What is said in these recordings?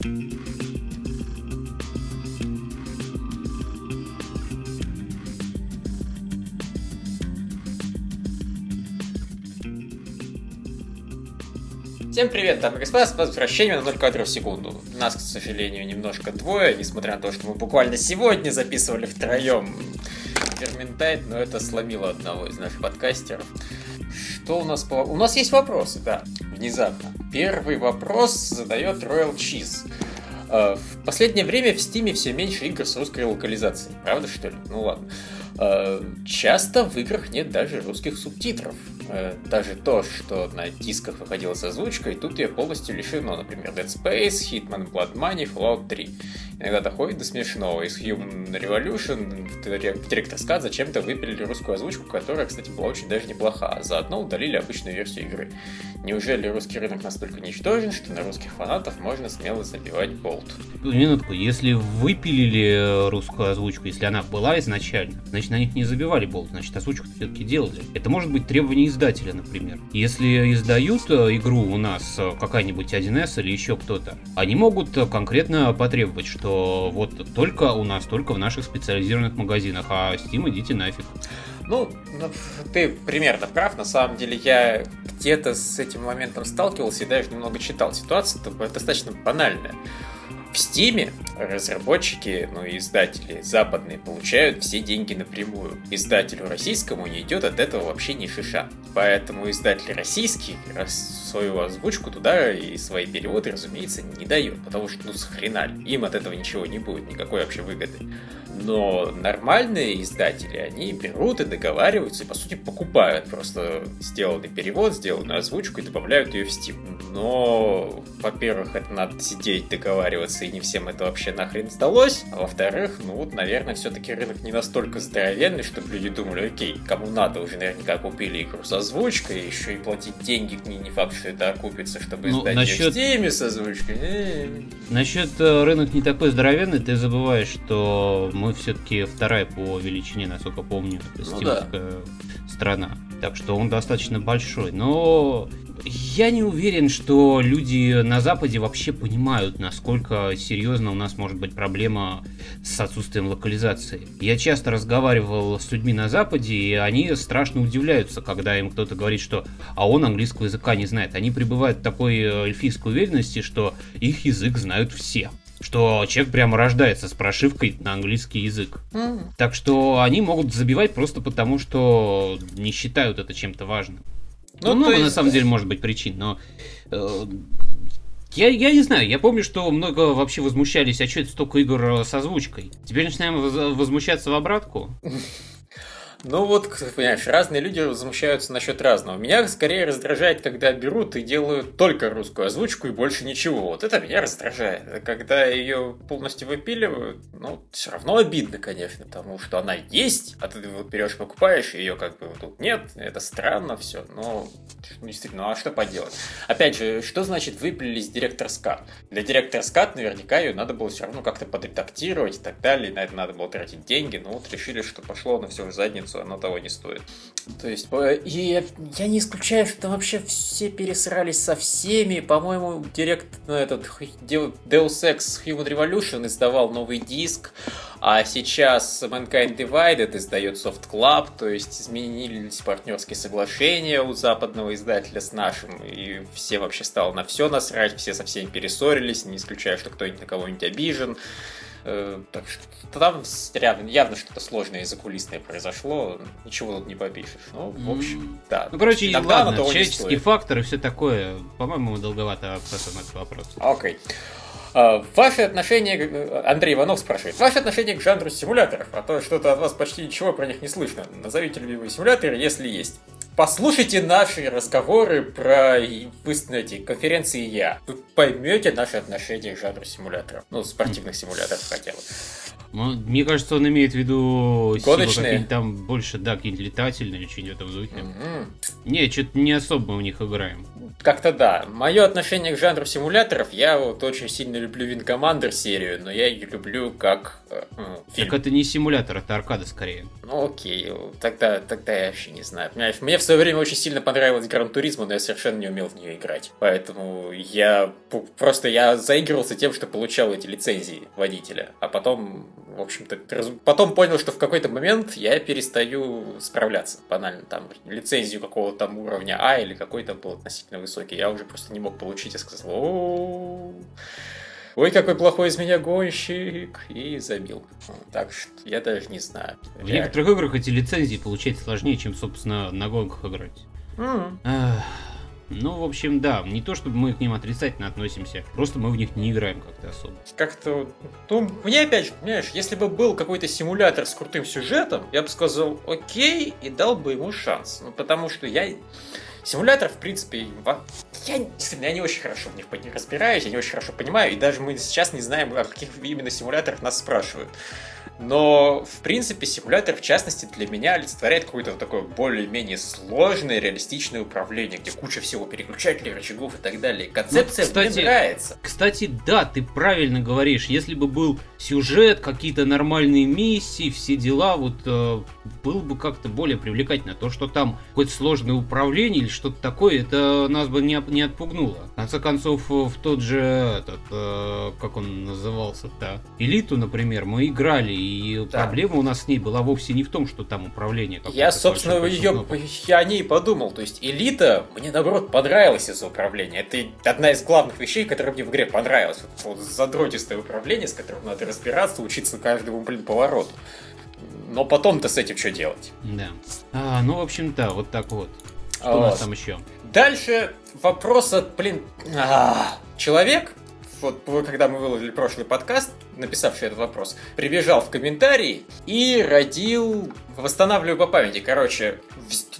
Всем привет, дамы и господа, с возвращением на 0 кадров в секунду. Нас, к сожалению, немножко двое, несмотря на то, что мы буквально сегодня записывали втроем Верментайт, но это сломило одного из наших подкастеров. Что у нас по... У нас есть вопросы, да, внезапно. Первый вопрос задает Royal Cheese. Э, в последнее время в Стиме все меньше игр с русской локализацией. Правда, что ли? Ну ладно. Э, часто в играх нет даже русских субтитров. Э, даже то, что на дисках выходило с озвучкой, тут ее полностью лишено. Например, Dead Space, Hitman, Blood Money, Fallout 3. Иногда доходит до смешного. Из Human Revolution в Director's Cut зачем-то выпилили русскую озвучку, которая, кстати, была очень даже неплоха, а заодно удалили обычную версию игры. Неужели русский рынок настолько ничтожен, что на русских фанатов можно смело забивать болт? Минутку, если выпилили русскую озвучку, если она была изначально, значит на них не забивали болт, значит озвучку все-таки делали. Это может быть требование издателя, например. Если издают э, игру у нас э, какая-нибудь 1С или еще кто-то, они могут э, конкретно потребовать, что вот только у нас, только в наших специализированных магазинах, а Steam идите нафиг. Ну, ну, ты примерно прав. На самом деле я где-то с этим моментом сталкивался и даже немного читал. Ситуация достаточно банальная. В Стиме разработчики, ну и издатели западные получают все деньги напрямую. Издателю российскому не идет от этого вообще ни шиша. Поэтому издатель российский свою озвучку туда и свои переводы, разумеется, не дает. Потому что, ну, схрена им от этого ничего не будет, никакой вообще выгоды. Но нормальные издатели, они берут и договариваются, и по сути покупают просто сделанный перевод, сделанную озвучку и добавляют ее в Steam. Но, во-первых, это надо сидеть, договариваться, и не всем это вообще нахрен сдалось. А во-вторых, ну вот, наверное, все-таки рынок не настолько здоровенный, чтобы люди думали, окей, кому надо, уже наверняка купили игру с озвучкой, еще и платить деньги к ней не факт, что это окупится, чтобы ну, издать насчет... в Steam с озвучкой. Насчет э, рынок не такой здоровенный, ты забываешь, что мы все-таки вторая по величине, насколько помню, ну, да. страна. Так что он достаточно большой. Но я не уверен, что люди на Западе вообще понимают, насколько серьезно у нас может быть проблема с отсутствием локализации. Я часто разговаривал с людьми на Западе, и они страшно удивляются, когда им кто-то говорит, что «а он английского языка не знает». Они пребывают в такой э, эльфийской уверенности, что их язык знают все что человек прямо рождается с прошивкой на английский язык. Mm. Так что они могут забивать просто потому, что не считают это чем-то важным. Ну, много есть... на самом деле может быть причин, но э, я, я не знаю, я помню, что много вообще возмущались, а что это столько игр с озвучкой? Теперь начинаем возмущаться в обратку? Ну вот, понимаешь, разные люди возмущаются насчет разного. Меня скорее раздражает, когда берут и делают только русскую озвучку и больше ничего. Вот это меня раздражает. Когда ее полностью выпиливают, ну, все равно обидно, конечно, потому что она есть, а ты вот берешь, покупаешь, ее как бы тут нет, это странно все, но действительно, ну а что поделать? Опять же, что значит выпилили директор скат? Для директор скат наверняка ее надо было все равно как-то подредактировать и так далее, на это надо было тратить деньги, но вот решили, что пошло на все в задницу задницу, оно того не стоит. То есть, и я не исключаю, что вообще все пересрались со всеми. По-моему, директ, ну, этот Deus Ex Human Revolution издавал новый диск, а сейчас Mankind Divided издает Soft Club, то есть изменились партнерские соглашения у западного издателя с нашим, и все вообще стало на все насрать, все со всеми перессорились, не исключаю, что кто-нибудь на кого-нибудь обижен. Э, так что там явно, явно что-то сложное и закулисное произошло, ничего тут не попишешь. Ну, в общем, да. Ну, короче, Иногда ладно, человеческий фактор и все такое. По-моему, долговато обсосан этот вопрос. Окей. Okay. Uh, ваше отношение, Андрей Иванов спрашивает, ваше отношение к жанру симуляторов, а то что-то от вас почти ничего про них не слышно. Назовите любимые симуляторы, если есть. Послушайте наши разговоры про эти конференции я. Вы поймете наши отношения к жанру симуляторов. Ну, спортивных симуляторов хотя бы. Ну, мне кажется, он имеет в виду Гоночные? там больше, да, какие-нибудь летательные или что-нибудь в этом духе. Mm-hmm. Не, что-то не особо мы в них играем. Как-то да. Мое отношение к жанру симуляторов, я вот очень сильно люблю Wing Commander серию, но я ее люблю как э, ну, фильм. Так это не симулятор, это аркада скорее. Ну окей, тогда, тогда я вообще не знаю. Мне, мне в свое время очень сильно понравилась Гран Туризма, но я совершенно не умел в нее играть. Поэтому я просто я заигрывался тем, что получал эти лицензии водителя. А потом, в общем-то, потом понял, что в какой-то момент я перестаю справляться. Банально там лицензию какого-то там уровня А или какой-то был относительно высокий. Я уже просто не мог получить и сказал, о ой, какой плохой из меня гонщик, и забил. Так что я даже не знаю. В Реально. некоторых играх эти лицензии получать сложнее, чем, собственно, на гонках играть. Mm. Ну, в общем, да, не то чтобы мы к ним отрицательно относимся, просто мы в них не играем как-то особо. Как-то, ну, мне опять же, понимаешь, если бы был какой-то симулятор с крутым сюжетом, я бы сказал окей и дал бы ему шанс. Ну, потому что я... Симулятор, в принципе, я, я не очень хорошо в них разбираюсь, я не очень хорошо понимаю, и даже мы сейчас не знаем, о каких именно симуляторах нас спрашивают. Но, в принципе, симулятор, в частности, для меня олицетворяет какое-то такое более-менее сложное, реалистичное управление, где куча всего переключателей, рычагов и так далее. Концепция ну, кстати, мне нравится. Кстати, да, ты правильно говоришь. Если бы был сюжет, какие-то нормальные миссии, все дела, вот э, было бы как-то более привлекательно. То, что там какое-то сложное управление или что-то такое, это нас бы не, не отпугнуло. В конце концов, в тот же, этот, э, как он назывался-то, Элиту, например, мы играли, и и да. проблема у нас с ней была вовсе не в том, что там управление Я, собственно, ее, я о ней подумал. То есть элита мне, наоборот, понравилась из-за управления. Это одна из главных вещей, которая мне в игре понравилась. Вот, вот задротистое управление, с которым надо разбираться, учиться каждому, блин, повороту. Но потом-то с этим что делать? Да. А, ну, в общем, да, вот так вот. Что вот. у нас там еще? Дальше вопрос от, блин, а, человек, вот когда мы выложили прошлый подкаст, написавший этот вопрос, прибежал в комментарии и родил, восстанавливаю по памяти, короче,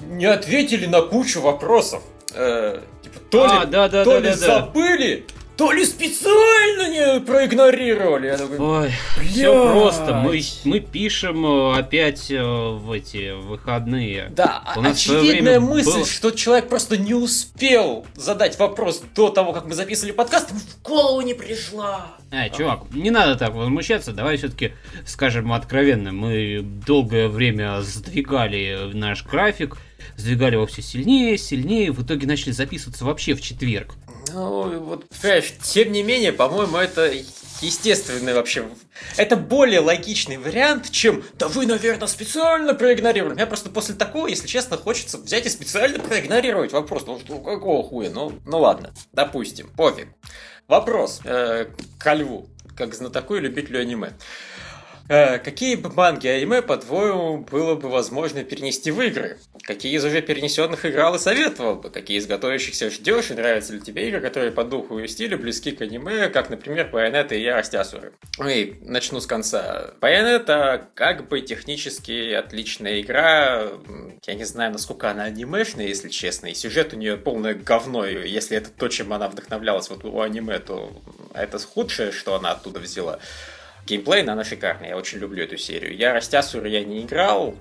не ответили на кучу вопросов. Э, типа, то а, ли, да, да, то да, ли да, забыли, да то ли специально не проигнорировали. Я такой, Ой, все просто. Мы, мы пишем э, опять э, в эти выходные. Да, У нас очевидная мысль, было... что человек просто не успел задать вопрос до того, как мы записывали подкаст, в голову не пришла. А, чувак, не надо так возмущаться, давай все-таки скажем откровенно. Мы долгое время сдвигали наш график, сдвигали его все сильнее, сильнее, в итоге начали записываться вообще в четверг. Ну, вот, понимаешь, тем не менее, по-моему, это естественный вообще... Это более логичный вариант, чем «Да вы, наверное, специально проигнорировали». Мне просто после такого, если честно, хочется взять и специально проигнорировать вопрос. Ну, что, какого хуя? Ну, ну ладно, допустим, пофиг. Вопрос э, ко льву, как знатоку и любителю аниме. Э, какие бы манги аниме, по-твоему, было бы возможно перенести в игры? Какие из уже перенесенных играл и советовал бы? Какие из готовящихся ждешь? И нравятся ли тебе игры, которые по духу и стилю близки к аниме, как, например, Байонета и Ярость Асуры? И начну с конца. Байонета как бы технически отличная игра. Я не знаю, насколько она анимешная, если честно. И сюжет у нее полное говно. И если это то, чем она вдохновлялась вот у аниме, то это худшее, что она оттуда взяла. Геймплей, она шикарная, я очень люблю эту серию. Я Растясуру я не играл,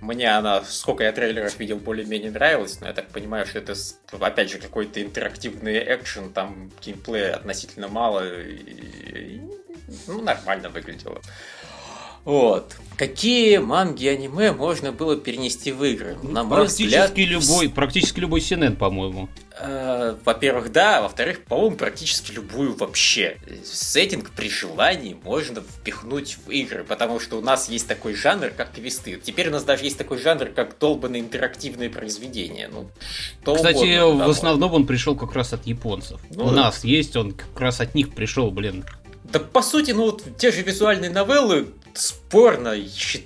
мне она, сколько я трейлеров видел, более-менее нравилась, но я так понимаю, что это, опять же, какой-то интерактивный экшен, там геймплея относительно мало, и, ну, нормально выглядело. Вот. Какие манги аниме можно было перенести в игры? На мой практически взгляд, любой, практически любой синен, по-моему. Э, во-первых, да, во-вторых, по-моему, практически любую вообще. Сеттинг при желании можно впихнуть в игры, потому что у нас есть такой жанр, как квесты. Теперь у нас даже есть такой жанр, как долбанные интерактивные произведения. Ну, что Кстати, угодно, в основном он пришел как раз от японцев. Ну, у нас есть, он как раз от них пришел, блин. Да по сути, ну вот те же визуальные новеллы спорно,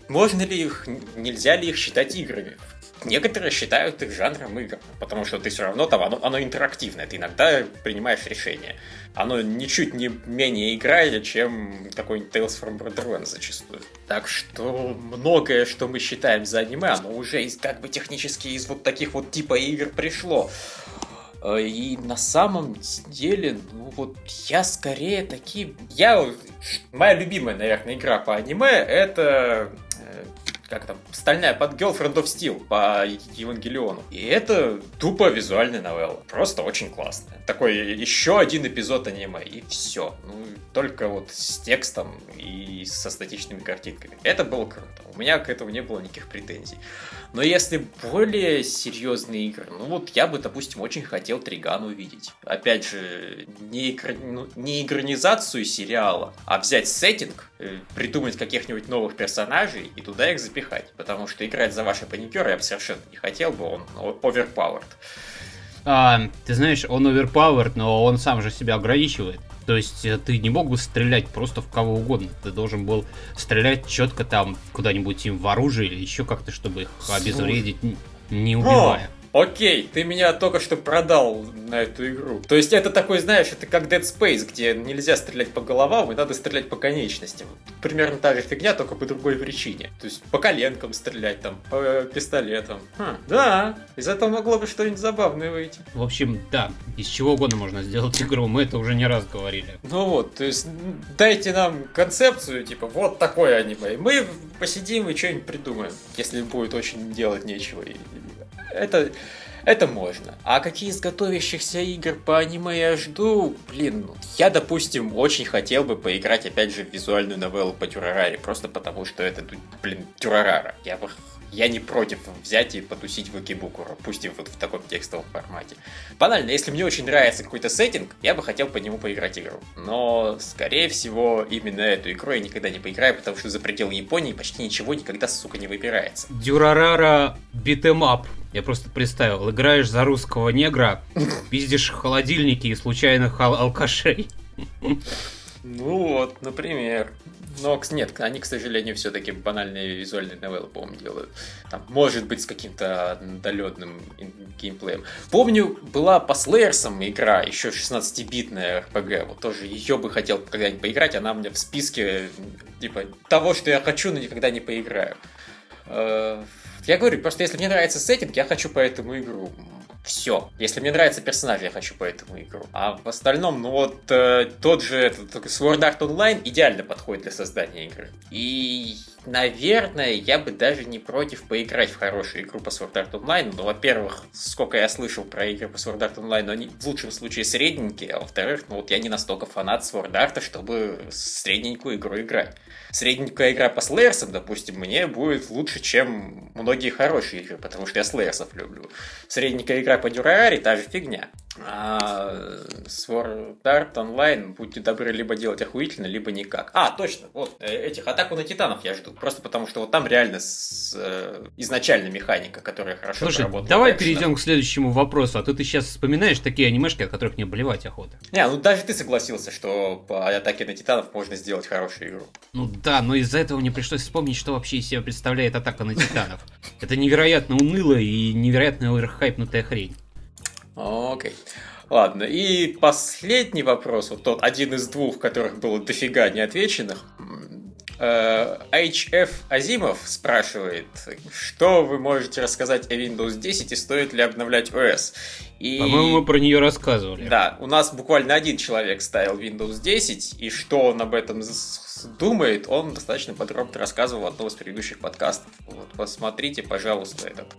можно ли их, нельзя ли их считать играми. Некоторые считают их жанром игр, потому что ты все равно там, оно, оно интерактивное, ты иногда принимаешь решение. Оно ничуть не менее играет, чем какой-нибудь Tales from Borderlands зачастую. Так что многое, что мы считаем за аниме, оно уже из, как бы технически из вот таких вот типа игр пришло. Э, и на самом деле, ну вот я скорее такие... Я... Моя любимая, наверное, игра по аниме это... Э, как там, стальная под Girlfriend of Steel по Евангелиону. И это тупо визуальная новелла. Просто очень классная. Такой еще один эпизод аниме, и все. Ну, только вот с текстом и со статичными картинками. Это было круто. У меня к этому не было никаких претензий. Но если более серьезные игры, ну вот я бы, допустим, очень хотел Триган увидеть. Опять же, не, экр... ну, не экранизацию сериала, а взять сеттинг, э, придумать каких-нибудь новых персонажей и туда их запихать. Потому что играть за ваши паникеры я бы совершенно не хотел бы, он overpowered. А, ты знаешь, он overpowered, но он сам же себя ограничивает. То есть э, ты не мог бы стрелять просто в кого угодно. Ты должен был стрелять четко там куда-нибудь им в оружие или еще как-то, чтобы их обезвредить, не убивая. Окей, ты меня только что продал на эту игру. То есть это такой, знаешь, это как Dead Space, где нельзя стрелять по головам, и надо стрелять по конечностям. Примерно та же фигня, только по другой причине. То есть по коленкам стрелять, там, по пистолетам. Хм, да, из этого могло бы что-нибудь забавное выйти. В общем, да, из чего угодно можно сделать игру, мы это уже не раз говорили. Ну вот, то есть дайте нам концепцию, типа, вот такое аниме. Мы посидим и что-нибудь придумаем, если будет очень делать нечего это, это можно. А какие из готовящихся игр по аниме я жду? Блин, я, допустим, очень хотел бы поиграть, опять же, в визуальную новеллу по Дюрараре, просто потому что это, блин, Дюрарара. Я бы я не против взять и потусить в Икибукуру, пусть и вот в таком текстовом формате. Банально, если мне очень нравится какой-то сеттинг, я бы хотел по нему поиграть игру. Но, скорее всего, именно эту игру я никогда не поиграю, потому что за пределы Японии почти ничего никогда, сука, не выбирается. Дюрарара beat 'em up. Я просто представил, играешь за русского негра, пиздишь холодильники и случайных ал алкашей. Ну вот, например. Но нет, они, к сожалению, все-таки банальные визуальные новеллы, по-моему, делают. Там, может быть, с каким-то отдаленным геймплеем. Помню, была по Слэерсам игра, еще 16-битная RPG. Вот тоже ее бы хотел когда-нибудь поиграть. Она у меня в списке, типа, того, что я хочу, но никогда не поиграю. Э, я говорю, просто если мне нравится сеттинг, я хочу по этому игру. Все. Если мне нравится персонаж, я хочу по этому игру. А в остальном, ну вот э, тот же этот, Sword Art Online идеально подходит для создания игры. И наверное, я бы даже не против поиграть в хорошую игру по Sword Art Online. Но, во-первых, сколько я слышал про игры по Sword Art Online, они в лучшем случае средненькие, а во-вторых, ну вот я не настолько фанат Sword Art, чтобы средненькую игру играть. Средненькая игра по Слэерсам, допустим, мне будет лучше, чем многие хорошие игры, потому что я Слэерсов люблю. Средненькая игра по Дюрараре та же фигня. А Sword Art Online, будьте добры, либо делать охуительно, либо никак. А, точно, вот, э, этих атаку на титанов я жду. Просто потому что вот там реально с, э, изначально механика, которая хорошо Слушай, работает. давай экшеном. перейдем к следующему вопросу. А то ты сейчас вспоминаешь такие анимешки, от которых мне болевать охота. Не, ну даже ты согласился, что по атаке на титанов можно сделать хорошую игру. Ну да, но из-за этого мне пришлось вспомнить, что вообще из себя представляет атака на титанов. Это невероятно унылая и невероятно оверхайпнутая хрень. Окей. Ладно, и последний вопрос, вот тот один из двух, которых было дофига неотвеченных. HF э, Азимов спрашивает, что вы можете рассказать о Windows 10 и стоит ли обновлять OS? И... По-моему, мы про нее рассказывали. Да, у нас буквально один человек ставил Windows 10, и что он об этом думает, он достаточно подробно рассказывал в одном из предыдущих подкастов. Вот, посмотрите, пожалуйста, этот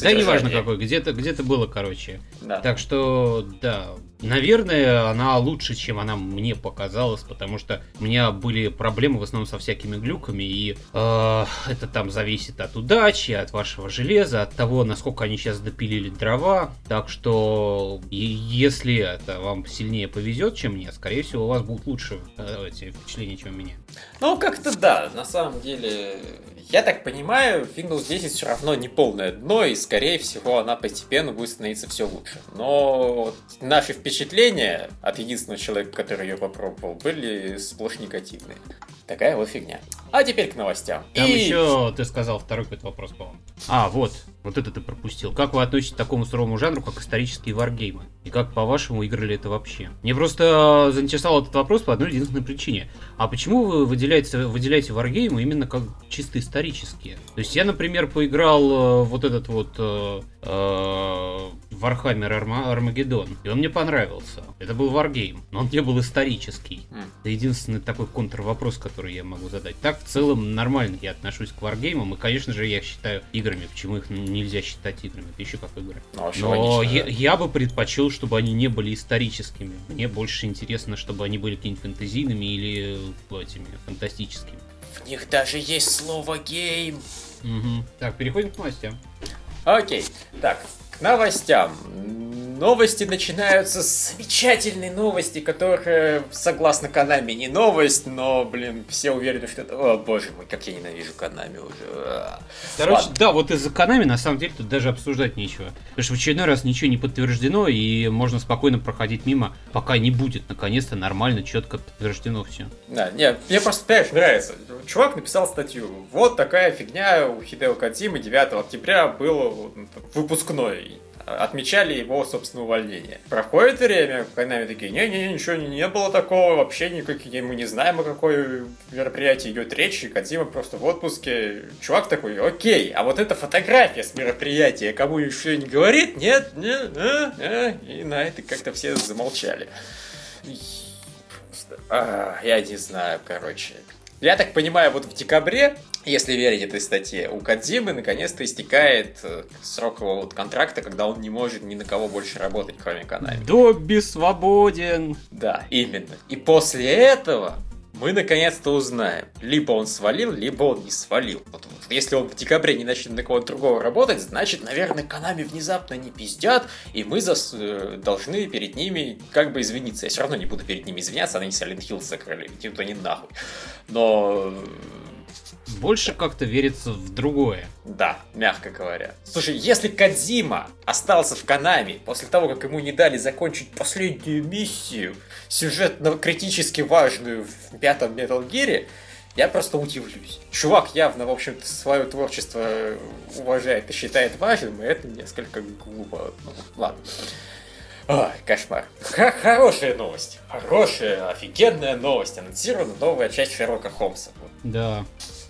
да, неважно какой, где-то где было, короче. Да. Так что, да, Наверное, она лучше, чем она мне показалась, потому что у меня были проблемы в основном со всякими глюками, и э, это там зависит от удачи, от вашего железа, от того, насколько они сейчас допилили дрова. Так что, если это вам сильнее повезет, чем мне, скорее всего, у вас будут лучше э, эти впечатления, чем у меня. Ну, как-то да, на самом деле, я так понимаю, Windows 10 все равно не полное дно, и, скорее всего, она постепенно будет становиться все лучше. Но наши впечатления впечатления от единственного человека, который ее попробовал, были сплошь негативные. Такая вот фигня. А теперь к новостям. Там и... еще ты сказал второй какой-то вопрос, по-моему. А, вот, вот это ты пропустил. Как вы относитесь к такому суровому жанру, как исторические варгеймы? И как, по-вашему, игры ли это вообще? Мне просто заинтересовал этот вопрос по одной единственной причине. А почему вы выделяете, выделяете варгеймы именно как чисто исторические? То есть я, например, поиграл э, вот этот вот э, э, Warhammer Армагеддон, и он мне понравился. Это был варгейм, но он не был исторический. Это единственный такой контр-вопрос, который которые я могу задать. Так, в целом, нормально я отношусь к варгеймам, и, конечно же, я их считаю играми. Почему их нельзя считать играми? Это еще как игры. Ну, Но я, я бы предпочел, чтобы они не были историческими. Мне больше интересно, чтобы они были какими-нибудь фэнтезийными или этими фантастическими. В них даже есть слово game. Угу. Так, переходим к новостям. Окей. Так, к новостям. Новости начинаются с замечательной новости, которая, согласно Konami, не новость, но, блин, все уверены, что это... О, боже мой, как я ненавижу Konami уже. Короче, Ладно. да, вот из-за Konami, на самом деле, тут даже обсуждать нечего. Потому что в очередной раз ничего не подтверждено, и можно спокойно проходить мимо, пока не будет, наконец-то, нормально, четко подтверждено все. Да, не, мне просто, понимаешь, нравится. Чувак написал статью. Вот такая фигня у Хидео Кадзимы 9 октября был выпускной отмечали его, собственно, увольнение. Проходит время, Konami такие, не-не-не, ничего не, не было такого, вообще никакие, мы не знаем, о какое мероприятии идет речь, и Кадзима просто в отпуске. Чувак такой, окей, а вот эта фотография с мероприятия кому еще не говорит? Нет, нет, а, а, и на это как-то все замолчали. А, я не знаю, короче. Я так понимаю, вот в декабре, если верить этой статье, у Кадзимы наконец-то истекает э, срок его вот контракта, когда он не может ни на кого больше работать, кроме Канами. Добби свободен! Да, именно. И после этого мы наконец-то узнаем, либо он свалил, либо он не свалил. Вот, вот, если он в декабре не начнет на кого-то другого работать, значит, наверное, Канами внезапно не пиздят, и мы зас, э, должны перед ними как бы извиниться. Я все равно не буду перед ними извиняться, они Silent Hill закрыли, типа не нахуй. Но больше как-то верится в другое. Да, мягко говоря. Слушай, если Кадзима остался в Канами после того, как ему не дали закончить последнюю миссию, сюжетно критически важную в пятом Metal Gear, я просто удивлюсь. Чувак явно, в общем-то, свое творчество уважает и считает важным, и это несколько глупо. Ну, ладно. Ой, кошмар. Х хорошая новость. Хорошая, офигенная новость. Анонсирована новая часть Шерлока Холмса. Да.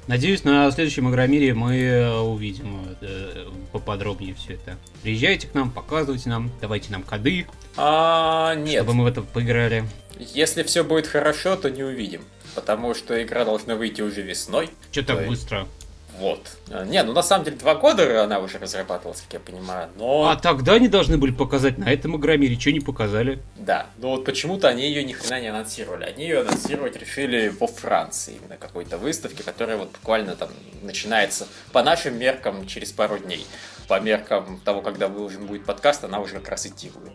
Надеюсь, на следующем Игромире мы э, увидим э, поподробнее все это. Приезжайте к нам, показывайте нам, давайте нам коды. А, нет. Чтобы мы в это поиграли. Если все будет хорошо, то не увидим. Потому что игра должна выйти уже весной. Что так быстро? Вот. А, не, ну на самом деле два года она уже разрабатывалась, как я понимаю, но... А тогда они должны были показать на этом Игромире, что не показали? Да, но вот почему-то они ее ни хрена не анонсировали. Они ее анонсировать решили во Франции, на какой-то выставке, которая вот буквально там начинается по нашим меркам через пару дней. По меркам того, когда выложен будет подкаст, она уже как раз идти будет.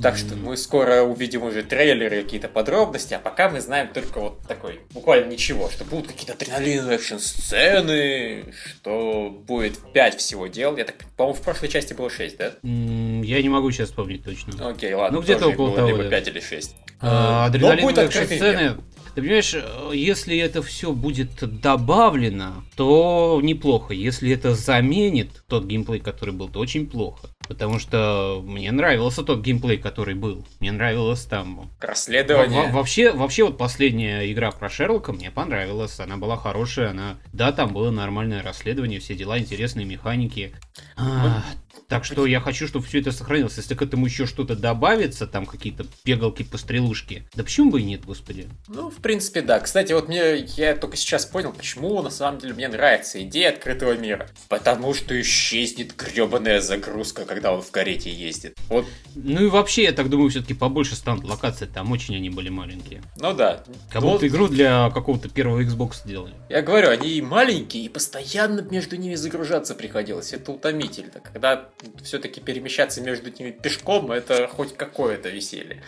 Так что мы скоро увидим уже трейлеры, какие-то подробности, а пока мы знаем только вот такой, буквально ничего, что будут какие-то адреналиновые экшн-сцены, что будет 5 всего дел. Я так, по-моему, в прошлой части было 6, да? Я не могу сейчас вспомнить точно. Окей, ладно. Ну, где-то около того, либо 5 или 6. А, адреналиновые экшн-сцены... Ты понимаешь, если это все будет добавлено, то неплохо. Если это заменит тот геймплей, который был, то очень плохо. Потому что мне нравился тот геймплей, который был. Мне нравилось там... Расследование. Во вообще, вообще вот последняя игра про Шерлока мне понравилась. Она была хорошая. Она... Да, там было нормальное расследование, все дела, интересные механики. А, так что я хочу, чтобы все это сохранилось. Если к этому еще что-то добавится, там какие-то пегалки, пострелушки, да почему бы и нет, господи? Ну, в принципе, да. Кстати, вот мне, я только сейчас понял, почему на самом деле мне нравится идея открытого мира. Потому что исчезнет гребаная загрузка, когда он в карете ездит. Вот. Ну и вообще, я так думаю, все-таки побольше станут локации, там очень они были маленькие. Ну да. Как Но... будто игру для какого-то первого Xbox сделали. Я говорю, они маленькие, и постоянно между ними загружаться приходилось. Это утомительно. Когда все-таки перемещаться между ними пешком, это хоть какое-то веселье.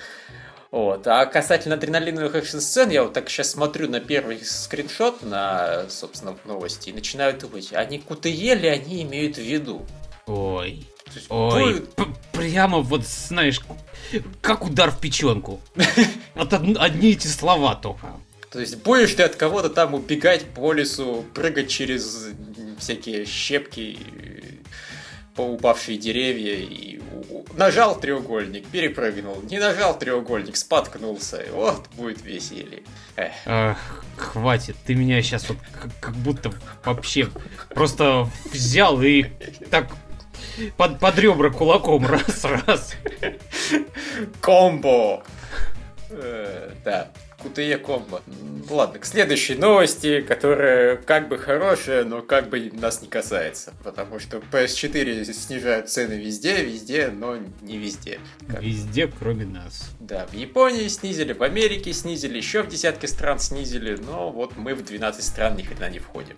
Вот. А касательно адреналиновых экшн-сцен, я вот так сейчас смотрю на первый скриншот, на, собственно, новости, и начинаю думать, они КТЕ ли они имеют в виду? Ой. Есть, Ой, прямо вот, знаешь, как удар в печенку. Вот одни эти слова только. То есть будешь ты от кого-то там убегать по лесу, прыгать через всякие щепки, по упавшие деревья и нажал треугольник, перепрыгнул, не нажал треугольник, споткнулся, вот будет веселье. Эх. Эх, хватит, ты меня сейчас вот как, как будто вообще просто взял и так под, под ребра кулаком раз-раз. Комбо! Э, да. QTE комбо. Ладно, к следующей новости, которая как бы хорошая, но как бы нас не касается. Потому что PS4 снижают цены везде, везде, но не везде. Как... Везде, кроме нас. Да, в Японии снизили, в Америке снизили, еще в десятки стран снизили, но вот мы в 12 стран ни хрена не входим.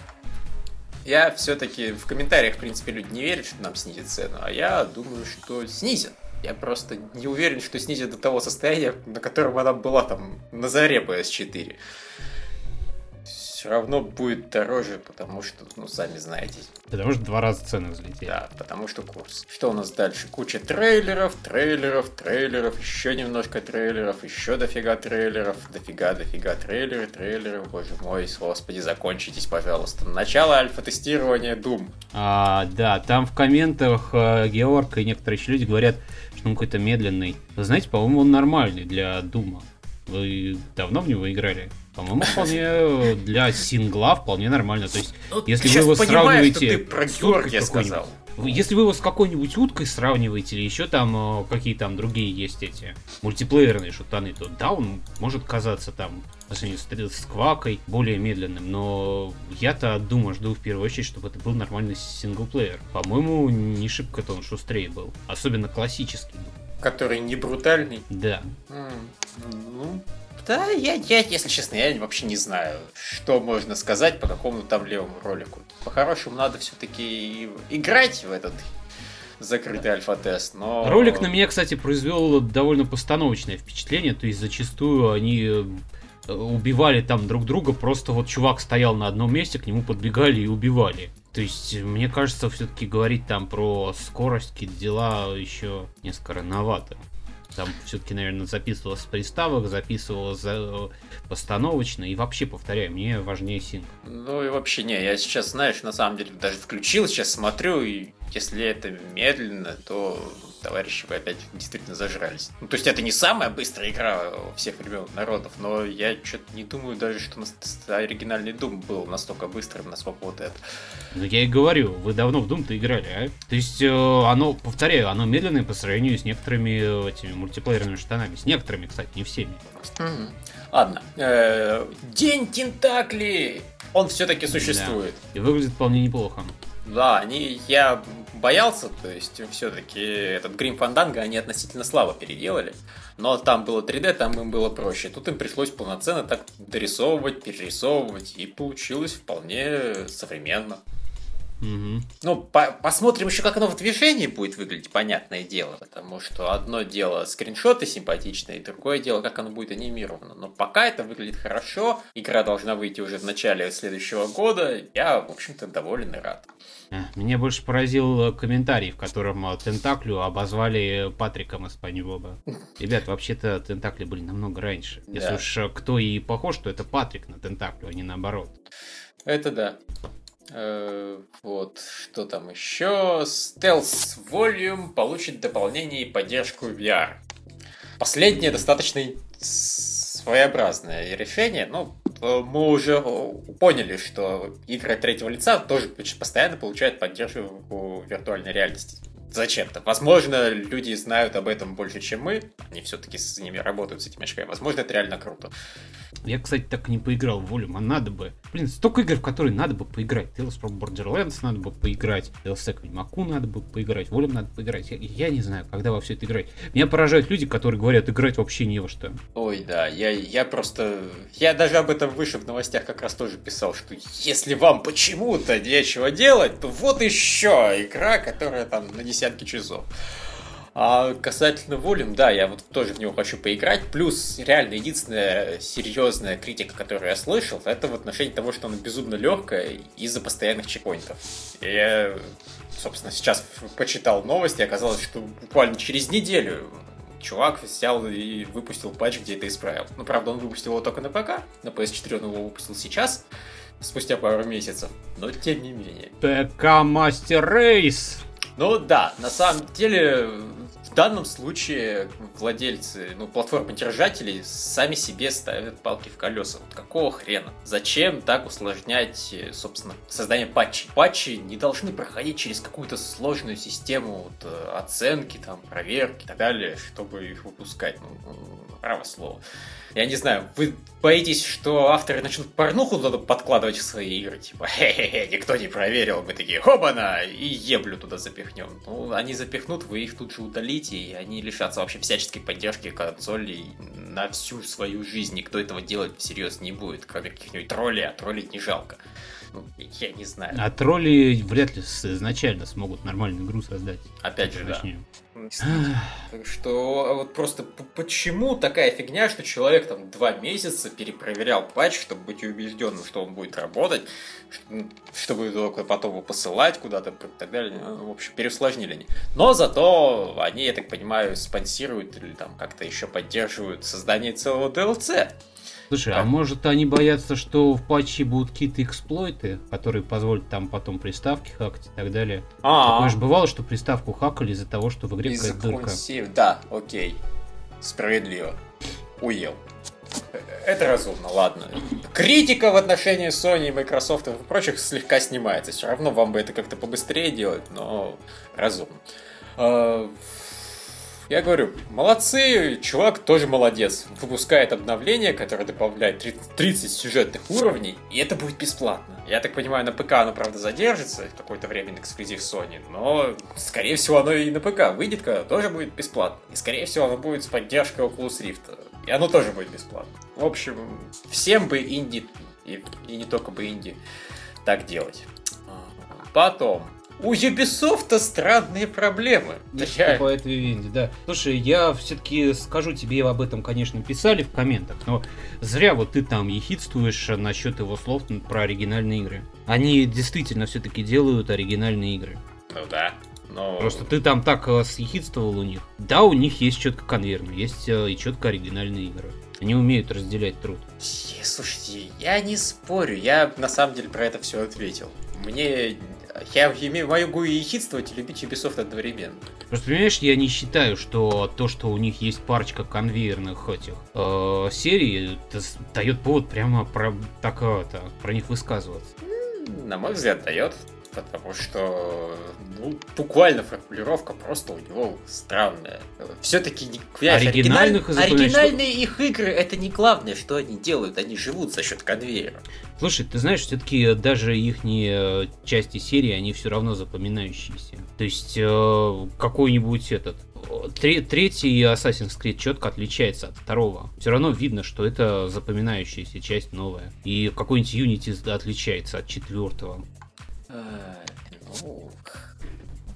Я все-таки в комментариях, в принципе, люди не верят, что нам снизят цену, а я думаю, что снизят. Я просто не уверен, что снизит до того состояния, на котором она была там на заре PS4 все равно будет дороже, потому что, ну, сами знаете. Потому что два раза цены взлетели. Да, потому что курс. Что у нас дальше? Куча трейлеров, трейлеров, трейлеров, еще немножко трейлеров, еще дофига трейлеров, дофига, дофига трейлеры, трейлеры, боже мой, господи, закончитесь, пожалуйста. Начало альфа-тестирования Doom. А, да, там в комментах э, Георг и некоторые еще люди говорят, что он какой-то медленный. Вы знаете, по-моему, он нормальный для Дума. Вы давно в него играли? По-моему, вполне для сингла вполне нормально. То есть, ну, если вы его сравниваете... Что ты про Георгия сказал. Если вы его с какой-нибудь уткой сравниваете, или еще там э, какие там другие есть эти мультиплеерные шутаны, то да, он может казаться там по сравнению с Квакой более медленным, но я-то от Дума жду в первую очередь, чтобы это был нормальный синглплеер. По-моему, не шибко-то он шустрее был, особенно классический. Который не брутальный? Да. Mm, ну, да, я, я, если честно, я вообще не знаю, что можно сказать по какому там левому ролику. По-хорошему, надо все-таки играть в этот закрытый альфа-тест, но... Ролик на меня, кстати, произвел довольно постановочное впечатление, то есть зачастую они э, убивали там друг друга, просто вот чувак стоял на одном месте, к нему подбегали и убивали. То есть, мне кажется, все-таки говорить там про скорость, какие дела еще несколько рановато. Там все-таки, наверное, записывалось с приставок, записывалось за... постановочно. И вообще, повторяю, мне важнее синк. Ну и вообще не, я сейчас, знаешь, на самом деле даже включил, сейчас смотрю, и если это медленно, то товарищи, вы опять действительно зажрались. Ну, то есть это не самая быстрая игра всех времен народов, но я что-то не думаю даже, что оригинальный Doom был настолько быстрым, насколько вот это. Ну, я и говорю, вы давно в Doom-то играли, а? То есть, э, оно, повторяю, оно медленное по сравнению с некоторыми этими мультиплеерными штанами. С некоторыми, кстати, не всеми. Угу. Ладно. Э, День Тентакли! Он все-таки существует. Да. И выглядит вполне неплохо. Да, они, я боялся, то есть все-таки этот Грим Фанданга они относительно слабо переделали. Но там было 3D, там им было проще. Тут им пришлось полноценно так дорисовывать, перерисовывать, и получилось вполне современно. Угу. Ну, по посмотрим еще, как оно в движении будет выглядеть, понятное дело. Потому что одно дело скриншоты симпатичные, другое дело, как оно будет анимировано. Но пока это выглядит хорошо, игра должна выйти уже в начале следующего года. Я, в общем-то, доволен и рад. Меня больше поразил комментарий, в котором э, Тентаклю обозвали Патриком из Пани Боба. Ребят, вообще-то Тентакли были намного раньше. Если уж э, кто и похож, то это Патрик на Тентаклю, а не наоборот. Это да. Э, вот, что там еще? Stealth Volume получит дополнение и поддержку VR. Последнее достаточно своеобразное решение. Ну, мы уже поняли, что игры третьего лица тоже постоянно получают поддержку виртуальной реальности зачем-то. Возможно, люди знают об этом больше, чем мы. Они все-таки с ними работают, с этими очками. Возможно, это реально круто. Я, кстати, так и не поиграл в волю, а надо бы. Блин, столько игр, в которые надо бы поиграть. Tales from Borderlands надо бы поиграть. Deus Ex Ведьмаку надо бы поиграть. Волем надо поиграть. Я, я не знаю, когда во все это играть. Меня поражают люди, которые говорят, играть вообще не во что. Ой, да, я, я просто... Я даже об этом выше в новостях как раз тоже писал, что если вам почему-то нечего делать, то вот еще игра, которая там на десятки часов. А касательно Волюм, да, я вот тоже в него хочу поиграть. Плюс, реально, единственная серьезная критика, которую я слышал, это в отношении того, что она безумно легкая из-за постоянных чекпоинтов. Я, собственно, сейчас почитал новости, и оказалось, что буквально через неделю чувак взял и выпустил патч, где это исправил. Ну, правда, он выпустил его только на ПК, на PS4 он его выпустил сейчас, спустя пару месяцев, но тем не менее. ПК Мастер Рейс! Ну да, на самом деле данном случае владельцы, ну, платформы-держателей сами себе ставят палки в колеса. Вот какого хрена? Зачем так усложнять, собственно, создание патчей? Патчи не должны проходить через какую-то сложную систему вот, э, оценки, там, проверки и так далее, чтобы их выпускать. Ну, право слово. Я не знаю, вы боитесь, что авторы начнут порнуху туда подкладывать в свои игры? Типа, хе-хе-хе, никто не проверил. Мы такие, хобана, и еблю туда запихнем. Ну, они запихнут, вы их тут же удалите, и они лишатся вообще всяческой поддержки консолей на всю свою жизнь. Никто этого делать всерьез не будет, кроме каких-нибудь троллей, а троллей не жалко. Ну, я не знаю. А тролли вряд ли изначально смогут нормальную игру создать. Опять же, да. Так что а вот просто почему такая фигня, что человек там два месяца перепроверял патч, чтобы быть убежденным, что он будет работать, чтобы только потом его посылать куда-то и так далее. Ну, в общем, переусложнили они. Но зато они, я так понимаю, спонсируют или там как-то еще поддерживают создание целого DLC. Слушай, а может они боятся, что в патче будут какие-то эксплойты, которые позволят там потом приставки хакать и так далее? А-а-а. Такое же бывало, что приставку хакали из-за того, что в игре какая-то дырка. Да, окей. Справедливо. Уел. Это разумно, ладно. Критика в отношении Sony, Microsoft и прочих слегка снимается. Все равно вам бы это как-то побыстрее делать, но разумно. А, я говорю, молодцы, чувак тоже молодец. Выпускает обновление, которое добавляет 30 сюжетных уровней, и это будет бесплатно. Я так понимаю, на п.к. оно, правда, задержится, какой-то временный эксклюзив Sony, но, скорее всего, оно и на ПК выйдет, когда тоже будет бесплатно. И, скорее всего, оно будет с поддержкой Oculus Rift. И оно тоже будет бесплатно. В общем, всем бы инди, и, и не только бы инди, так делать. Потом, у Ubisoft странные проблемы. Я... По этой винде, да. Слушай, я все-таки скажу тебе об этом, конечно, писали в комментах, но зря вот ты там ехидствуешь насчет его слов про оригинальные игры. Они действительно все-таки делают оригинальные игры. Ну да. Но... Просто ты там так э, съехидствовал у них. Да, у них есть четко конвейерно, есть э, и четко оригинальные игры. Они умеют разделять труд. Слушайте, я не спорю, я на самом деле про это все ответил. Мне я имею, могу и хитствовать, и любить Ubisoft одновременно. Просто понимаешь, я не считаю, что то, что у них есть парочка конвейерных этих э, серий, дает повод прямо про так это, про них высказываться. На мой взгляд, дает потому что ну, буквально формулировка просто у него странная. Все-таки оригинальных оригиналь... оригинальные их игры это не главное, что они делают, они живут за счет конвейера. Слушай, ты знаешь, все-таки даже их э, части серии, они все равно запоминающиеся. То есть э, какой-нибудь этот третий Assassin's Creed четко отличается от второго. Все равно видно, что это запоминающаяся часть новая. И какой-нибудь Unity отличается от четвертого. Ну,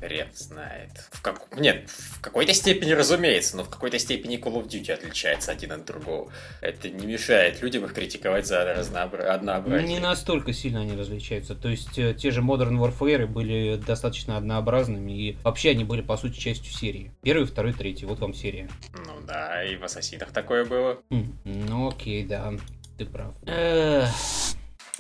хрен знает. В как... Нет, в какой-то степени, разумеется, но в какой-то степени Call of Duty отличается один от другого. Это не мешает людям их критиковать за разнообра... однообразие. Не настолько сильно они различаются. То есть э, те же Modern Warfare были достаточно однообразными, и вообще они были, по сути, частью серии. Первый, второй, третий. Вот вам серия. Ну да, и в Ассасинах такое было. Mm, ну окей, да, ты прав.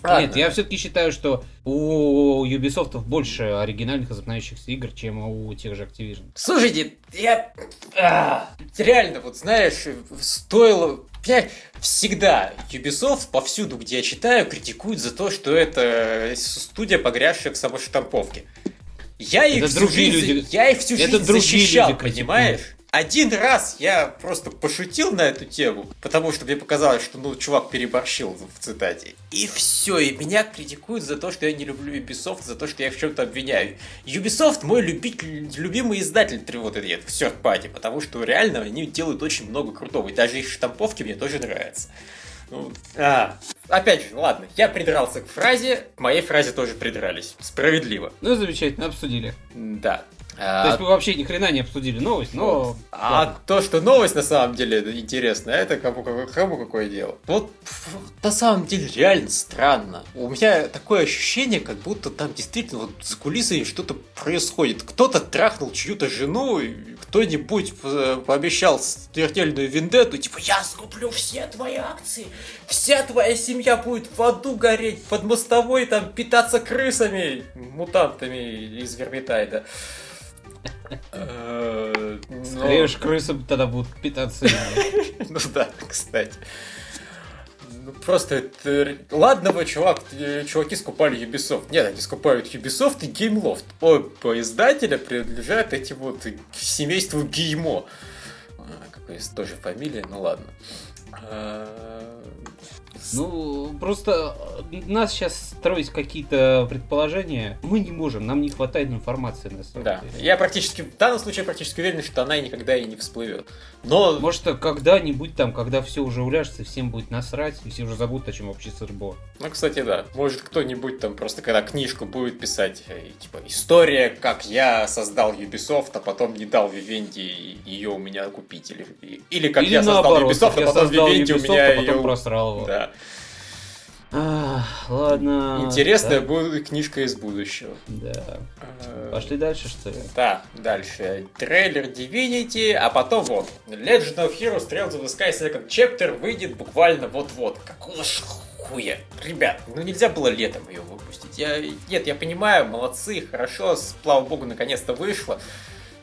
Ладно. Нет, я все-таки считаю, что у Ubisoft больше оригинальных и запоминающихся игр, чем у тех же Activision. Слушайте, я... А, реально, вот знаешь, стоило... Я всегда Ubisoft повсюду, где я читаю, критикуют за то, что это студия, погрязшая в самоштамповке. Я их, всю жизнь, люди... я их всю это жизнь защищал, люди понимаешь? Один раз я просто пошутил на эту тему, потому что мне показалось, что ну чувак переборщил в цитате. И все, и меня критикуют за то, что я не люблю Ubisoft, за то, что я в чем-то обвиняю. Ubisoft мой любитель, любимый издатель вот нет, в third party, потому что реально они делают очень много крутого, и даже их штамповки мне тоже нравятся. Ну, а, опять же, ладно, я придрался к фразе, к моей фразе тоже придрались. Справедливо. Ну, замечательно, обсудили. Да. То есть мы вообще ни хрена не обсудили новость, но... А ладно. то, что новость на самом деле интересная, это кому, кому какое дело. Вот на самом деле реально странно. У меня такое ощущение, как будто там действительно вот за кулисами что-то происходит. Кто-то трахнул чью-то жену, кто-нибудь пообещал смертельную вендетту, типа я скуплю все твои акции, вся твоя семья будет в аду гореть, под мостовой там питаться крысами, мутантами из Вермитайда. Э, Скорее уж крысы тогда будут питаться. Ну да, кстати. Ну, просто это... Ладно вы, чувак, чуваки скупали Ubisoft. Нет, они скупают Ubisoft и Gameloft. Оба издателя принадлежат эти вот семейству Геймо. А, какая тоже фамилия, ну ладно. А, ну, просто э, нас сейчас строить какие-то предположения мы не можем, нам не хватает информации на самом да. деле. Я практически, в данном случае практически уверен, что она и никогда и не всплывет. Но... Может, когда-нибудь там, когда все уже уляжется, всем будет насрать, и все уже забудут, о чем вообще сыр был. Ну, кстати, да. Может, кто-нибудь там просто, когда книжку будет писать, э, типа, история, как я создал Ubisoft, а потом не дал Вивенди ее у меня купить. Или, или как или я наоборот, создал Ubisoft, а потом Вивенди у меня а потом ее... просрал его. Да. А, ладно. Интересная да? будет книжка из будущего. Да. А, Пошли дальше, что ли? Да, дальше. Трейлер Divinity, а потом вот. Legend of Heroes Trails of the Sky Second Chapter выйдет буквально вот-вот. Какого ж хуя? Ребят, ну нельзя было летом ее выпустить. Я, нет, я понимаю, молодцы, хорошо, слава богу, наконец-то вышло.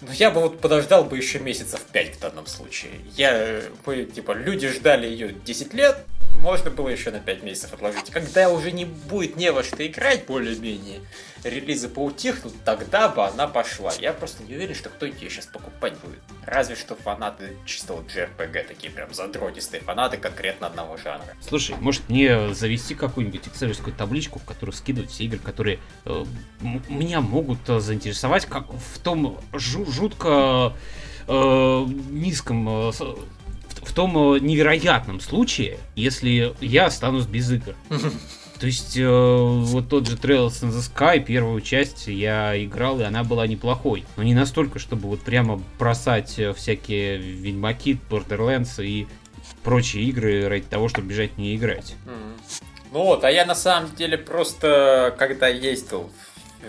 Но я бы вот подождал бы еще месяцев 5 в данном случае. Я, мы, типа, люди ждали ее 10 лет, можно было еще на 5 месяцев отложить. Когда уже не будет не во что играть более-менее, релизы поутихнут, тогда бы она пошла. Я просто не уверен, что кто-нибудь ее сейчас покупать будет. Разве что фанаты чисто вот JRPG, такие прям задротистые фанаты конкретно одного жанра. Слушай, может мне завести какую-нибудь экселевскую табличку, в которую скидывать все игры, которые э, меня могут э, заинтересовать, как в том жутко э, низком э, в том э, невероятном случае, если я останусь без игр. То есть, э, вот тот же Trails in the Sky, первую часть я играл, и она была неплохой. Но не настолько, чтобы вот прямо бросать э, всякие Ведьмаки, Borderlands и прочие игры ради того, чтобы бежать не играть. Ну вот, а я на самом деле просто, когда ездил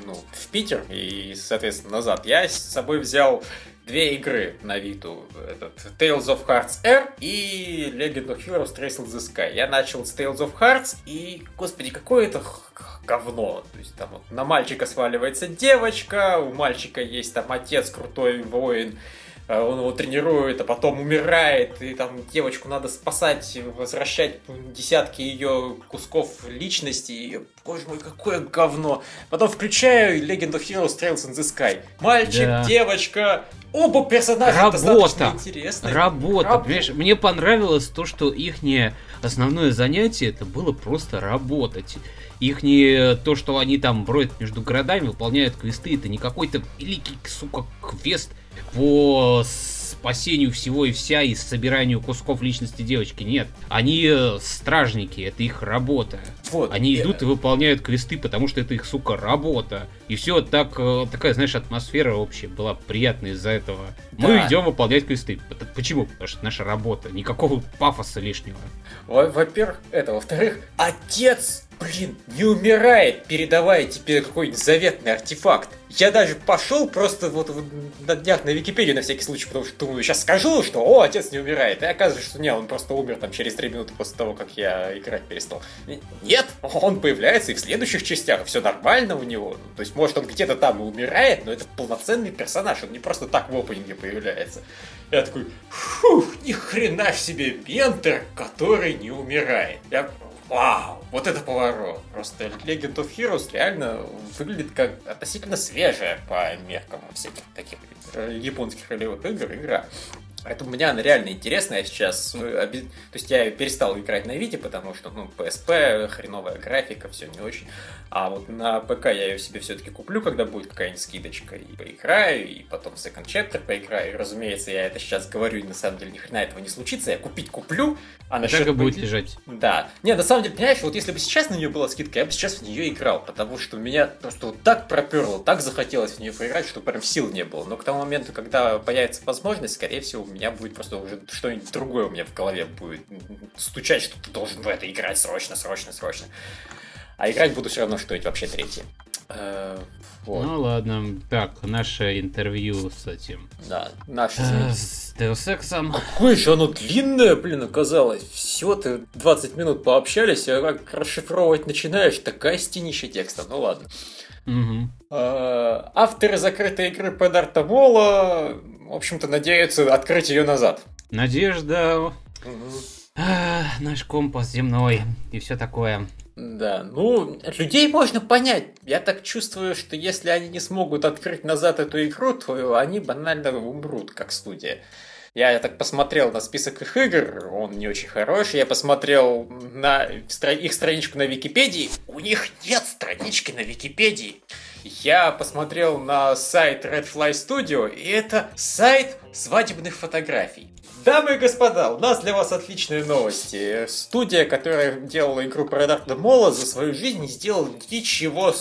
ну, в Питер и, соответственно, назад, я с собой взял две игры на Виту. Этот Tales of Hearts R и Legend of Heroes Trace of the Sky. Я начал с Tales of Hearts и, господи, какое это говно. То есть там вот на мальчика сваливается девочка, у мальчика есть там отец крутой воин, он его тренирует, а потом умирает, и там девочку надо спасать, возвращать десятки ее кусков личности. И, боже мой, какое говно. Потом включаю Legend of Heroes Trails in the Sky. Мальчик, да. девочка, Оба персонажа Работа. интересные. Работа. Работа. Понимаешь, мне понравилось то, что их основное занятие это было просто работать. Их не то, что они там бродят между городами, выполняют квесты, это не какой-то великий, сука, квест по спасению всего и вся и собиранию кусков личности девочки. Нет, они э, стражники, это их работа. Вот, они я... идут и выполняют квесты, потому что это их, сука, работа. И все так, э, такая, знаешь, атмосфера общая была приятная из-за этого. Да. Мы идем выполнять квесты. Почему? Потому что это наша работа. Никакого пафоса лишнего. Во-первых, это. Во-вторых, отец блин, не умирает, передавая тебе какой-нибудь заветный артефакт. Я даже пошел просто вот, вот на днях на Википедию на всякий случай, потому что думаю, сейчас скажу, что о, отец не умирает. И оказывается, что нет, он просто умер там через 3 минуты после того, как я играть перестал. Нет, он появляется и в следующих частях, все нормально у него. Ну, то есть, может, он где-то там и умирает, но это полноценный персонаж, он не просто так в опенинге появляется. Я такой, фух, ни хрена себе, Бентер, который не умирает. Я Вау, вот это поворот. Просто Legend of Heroes реально выглядит как относительно свежая по меркам всяких таких японских ролевых игр игра. Поэтому мне она реально интересная сейчас. Э, то есть я перестал играть на Вите, потому что, ну, PSP, хреновая графика, все не очень. А вот на ПК я ее себе все-таки куплю, когда будет какая-нибудь скидочка, и поиграю, и потом Second Chapter поиграю. И, разумеется, я это сейчас говорю, и на самом деле ни хрена этого не случится. Я купить куплю, а насчет... Так будет лежать. Да. Не, на самом деле, понимаешь, вот если бы сейчас на нее была скидка, я бы сейчас в нее играл, потому что меня просто вот так проперло, так захотелось в нее поиграть, что прям сил не было. Но к тому моменту, когда появится возможность, скорее всего, меня будет просто уже что-нибудь другое у меня в голове будет стучать, что ты должен в это играть срочно, срочно, срочно. А играть буду все равно что-нибудь вообще третье. Э, вот. Ну ладно, так, наше интервью с этим. Да, наше э, С Deus Ex'ом. Какое же оно длинное, блин, оказалось. Всего ты 20 минут пообщались, а как расшифровывать начинаешь, такая стенища текста. Ну ладно. Угу. Авторы закрытой игры под Артамола, в общем-то, надеются открыть ее назад. Надежда. Угу. А, наш компас земной и все такое. Да, ну, людей можно понять. Я так чувствую, что если они не смогут открыть назад эту игру, то они банально умрут, как студия. Я так посмотрел на список их игр, он не очень хороший. Я посмотрел на их страничку на Википедии. У них нет странички на Википедии. Я посмотрел на сайт Red Fly Studio, и это сайт свадебных фотографий. Дамы и господа, у нас для вас отличные новости. Студия, которая делала игру про Эдарда Мола, за свою жизнь не сделала ничего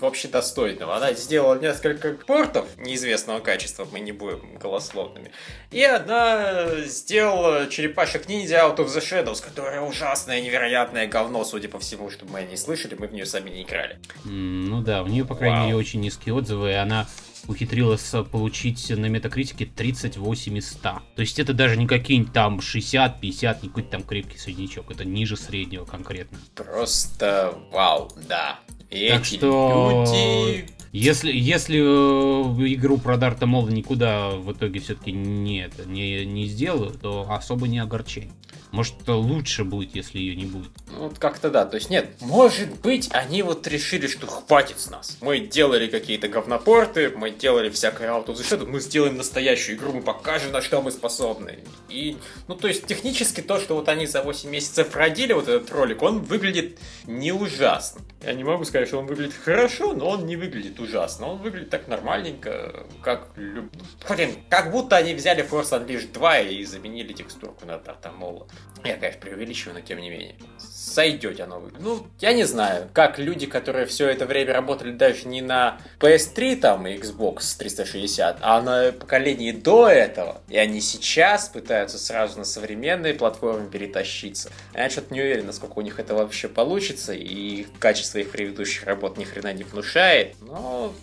вообще достойного. Она сделала несколько портов неизвестного качества, мы не будем голословными. И она сделала черепашек ниндзя Out of the Shadows, которая ужасное, невероятное говно, судя по всему, что мы не слышали, мы в нее сами не играли. ну да, у нее, по крайней Вау. мере, очень низкие отзывы, и она ухитрилась получить на метакритике 38 из 100. То есть это даже не какие-нибудь там 60, 50, не какой-то там крепкий среднячок. Это ниже среднего конкретно. Просто вау, да. И так что... люди если, если э, игру про Дарта Мола никуда в итоге все-таки не, не, не сделаю, то особо не огорчай. Может, лучше будет, если ее не будет. Ну, вот как-то да. То есть нет, может быть, они вот решили, что хватит с нас. Мы делали какие-то говнопорты, мы делали всякое of the Shadow, мы сделаем настоящую игру, мы покажем, на что мы способны. И, ну, то есть технически то, что вот они за 8 месяцев родили, вот этот ролик, он выглядит не ужасно. Я не могу сказать, что он выглядит хорошо, но он не выглядит ужасно. Он выглядит так нормальненько, как... Блин, как будто они взяли Force Unleashed 2 и заменили текстурку на Тартамола. Я, конечно, преувеличиваю, но тем не менее. Сойдете оно. Ну, я не знаю, как люди, которые все это время работали даже не на PS3 там и Xbox 360, а на поколении до этого, и они сейчас пытаются сразу на современные платформы перетащиться. Я что-то не уверен, насколько у них это вообще получится, и качество их предыдущих работ ни хрена не внушает, но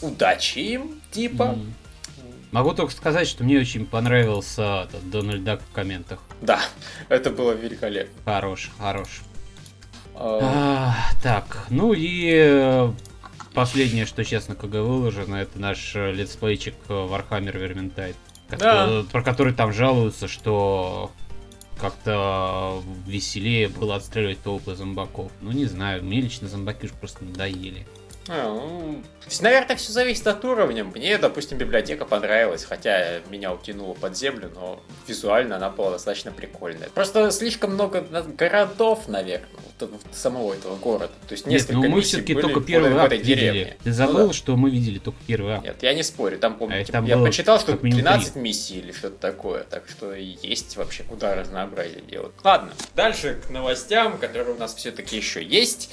удачи им, типа. Mm. Могу только сказать, что мне очень понравился этот Дональд Дак в комментах. Да, это было великолепно. Хорош, хорош. А... А, так, ну и э, последнее, что честно КГ выложено, это наш э, летсплейчик э, Warhammer Vermintide, да. про который там жалуются, что как-то веселее было отстреливать толпы зомбаков. Ну, не знаю, мне лично зомбаки уж просто надоели. А, ну, наверное, все зависит от уровня. Мне, допустим, библиотека понравилась, хотя меня утянуло под землю, но визуально она была достаточно прикольная. Просто слишком много городов, наверное, самого этого города. То есть несколько Нет, ну мы все-таки только первый акт видели. Деревне. Ты забыл, ну, да. что мы видели только первый акт? Нет, я не спорю. Там, помню, а там я почитал, что 13 миссий или что-то такое. Так что есть вообще куда разнообразие делать. Ладно, дальше к новостям, которые у нас все-таки еще есть.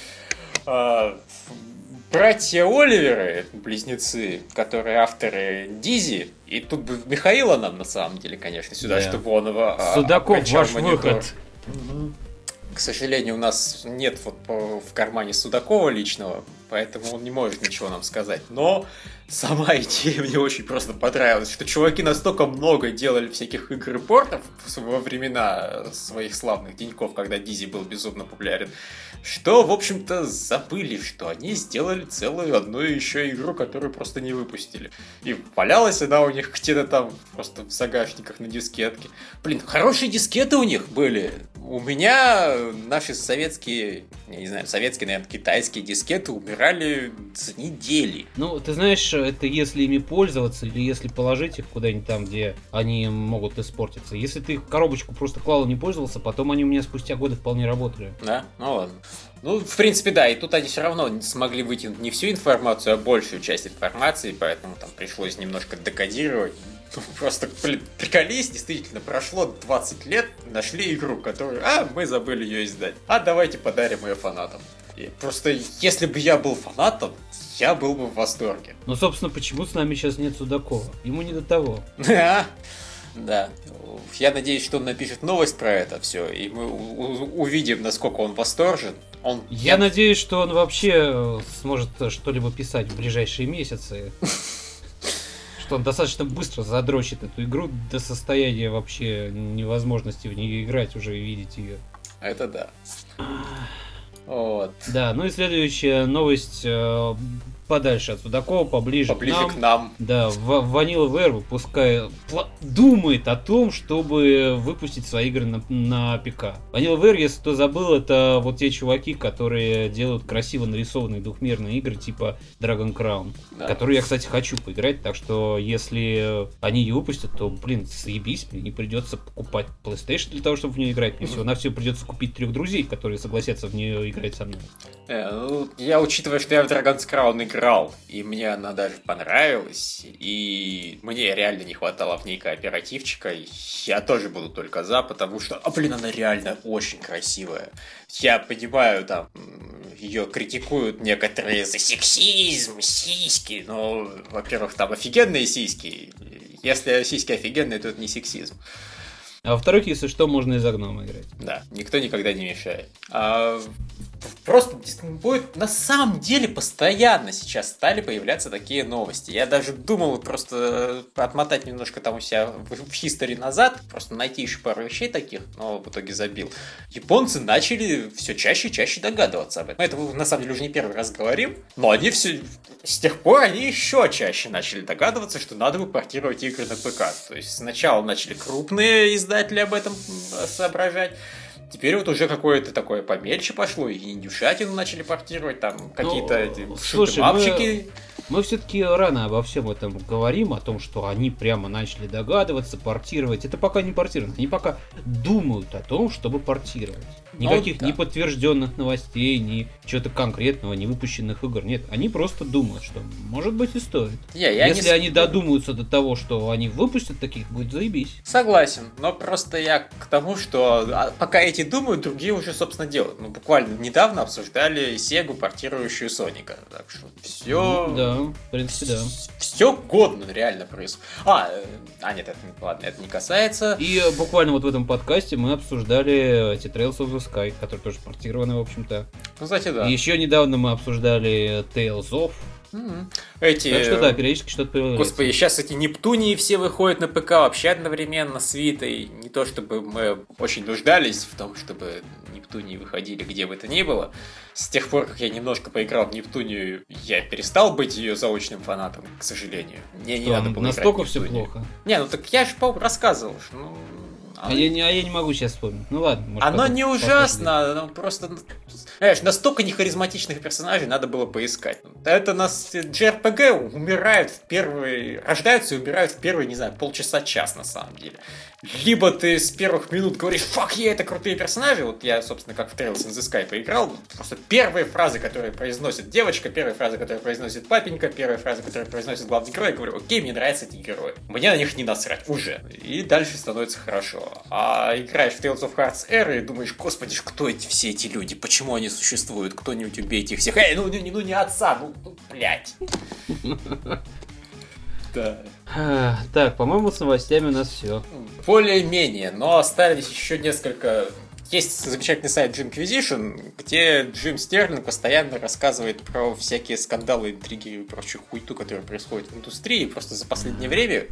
Братья Оливеры, близнецы, которые авторы Дизи, и тут бы Михаила нам на самом деле, конечно, сюда, да. чтобы он его... А, Судаков, ваш монитор. выход. К сожалению, у нас нет вот в кармане Судакова личного, поэтому он не может ничего нам сказать. Но сама идея мне очень просто понравилась, что чуваки настолько много делали всяких игр и портов во времена своих славных деньков, когда Дизи был безумно популярен, что, в общем-то, забыли, что они сделали целую одну еще игру, которую просто не выпустили. И валялась она у них где-то там просто в загашниках на дискетке. Блин, хорошие дискеты у них были. У меня наши советские, я не знаю, советские, наверное, китайские дискеты умирали за недели. Ну, ты знаешь, это если ими пользоваться или если положить их куда-нибудь там, где они могут испортиться. Если ты коробочку просто клал и не пользовался, потом они у меня спустя годы вполне работали. Да? Ну ладно. Ну, в принципе, да, и тут они все равно смогли вытянуть не всю информацию, а большую часть информации, поэтому там пришлось немножко декодировать. Ну, просто, приколись, действительно, прошло 20 лет, нашли игру, которую, а, мы забыли ее издать. А давайте подарим ее фанатам. И просто, если бы я был фанатом, я был бы в восторге. Ну, собственно, почему с нами сейчас нет Судакова? Ему не до того. Да. Я надеюсь, что он напишет новость про это все, и мы увидим, насколько он восторжен. Он... Я надеюсь, что он вообще э, сможет что-либо писать в ближайшие месяцы. Что он достаточно быстро задрочит эту игру до состояния вообще невозможности в нее играть, уже видеть ее. Это да. Вот. Да, ну и следующая новость э, подальше от Судакова, поближе, поближе к нам. К нам. Да, Vanilla Ware выпускает, думает о том, чтобы выпустить свои игры на, на ПК. Vanilla Ware, если кто забыл, это вот те чуваки, которые делают красиво нарисованные двухмерные игры типа Dragon Crown, да. которые я, кстати, хочу поиграть, так что если они ее выпустят, то, блин, заебись, мне не придется покупать PlayStation для того, чтобы в нее играть. Мне всего на все придется купить трех друзей, которые согласятся в нее играть со мной. Э, ну, я учитывая, что я в Dragon Crown играю играл, и мне она даже понравилась, и мне реально не хватало в ней кооперативчика, я тоже буду только за, потому что, а блин, она реально очень красивая. Я понимаю, там, ее критикуют некоторые за сексизм, сиськи, но, во-первых, там офигенные сиськи. Если сиськи офигенные, то это не сексизм. А во-вторых, если что, можно из гнома играть. Да, никто никогда не мешает. А просто будет на самом деле постоянно сейчас стали появляться такие новости. Я даже думал просто отмотать немножко там у себя в, в назад, просто найти еще пару вещей таких, но в итоге забил. Японцы начали все чаще и чаще догадываться об этом. Это на самом деле уже не первый раз говорим, но они все с тех пор они еще чаще начали догадываться, что надо бы портировать игры на ПК. То есть сначала начали крупные издатели об этом соображать, Теперь вот уже какое-то такое помельче пошло, и индюшатину начали портировать, там какие-то ну, эти слушай, мы, мы все-таки рано обо всем этом говорим, о том, что они прямо начали догадываться, портировать. Это пока не портировать, они пока думают о том, чтобы портировать. Никаких ну, да. ни подтвержденных новостей, ни чего-то конкретного, ни выпущенных игр. Нет, они просто думают, что может быть и стоит. Я, я Если не... они додумаются до того, что они выпустят таких, будет заебись. Согласен, но просто я к тому, что а, пока эти думают, другие уже, собственно, делают. Мы буквально недавно обсуждали Сегу, портирующую Соника. Так что все... Ну, да, в принципе, да. Все годно реально происходит. А, э, а нет, это, ладно, это не касается. И э, буквально вот в этом подкасте мы обсуждали эти Trails of the Sky, который тоже портированы, в общем-то. Ну, кстати, да. Еще недавно мы обсуждали Tales of. Эти... Так что да, периодически что-то появляется. Господи, сейчас эти Нептунии все выходят на ПК вообще одновременно с Витой. Не то чтобы мы очень нуждались в том, чтобы Нептунии выходили где бы то ни было. С тех пор, как я немножко поиграл в Нептунию, я перестал быть ее заочным фанатом, к сожалению. Мне что, не надо было Настолько все плохо. Не, ну так я же рассказывал, что ну, а, я, не, а я не могу сейчас вспомнить. Ну ладно. Может, оно не ужасно, оно просто... Знаешь, настолько нехаризматичных персонажей надо было поискать. Это нас JRPG умирают в первые... Рождаются и умирают в первые, не знаю, полчаса-час на самом деле либо ты с первых минут говоришь, фак, я это крутые персонажи, вот я, собственно, как в Trails in the Sky поиграл, просто первые фразы, которые произносит девочка, первые фразы, которые произносит папенька, первые фразы, которые произносит главный герой, я говорю, окей, мне нравятся эти герои, мне на них не насрать, уже, и дальше становится хорошо. А играешь в Tales of Hearts Era и думаешь, господи, кто эти все эти люди, почему они существуют, кто-нибудь убейте их всех, эй, ну, ну, ну не отца, ну, ну блядь. Да. Так, по-моему, с новостями у нас все. Более-менее, но остались еще несколько есть замечательный сайт Jimquisition, где Джим Стерлинг постоянно рассказывает про всякие скандалы, интриги и прочую хуйту, которая происходит в индустрии. Просто за последнее время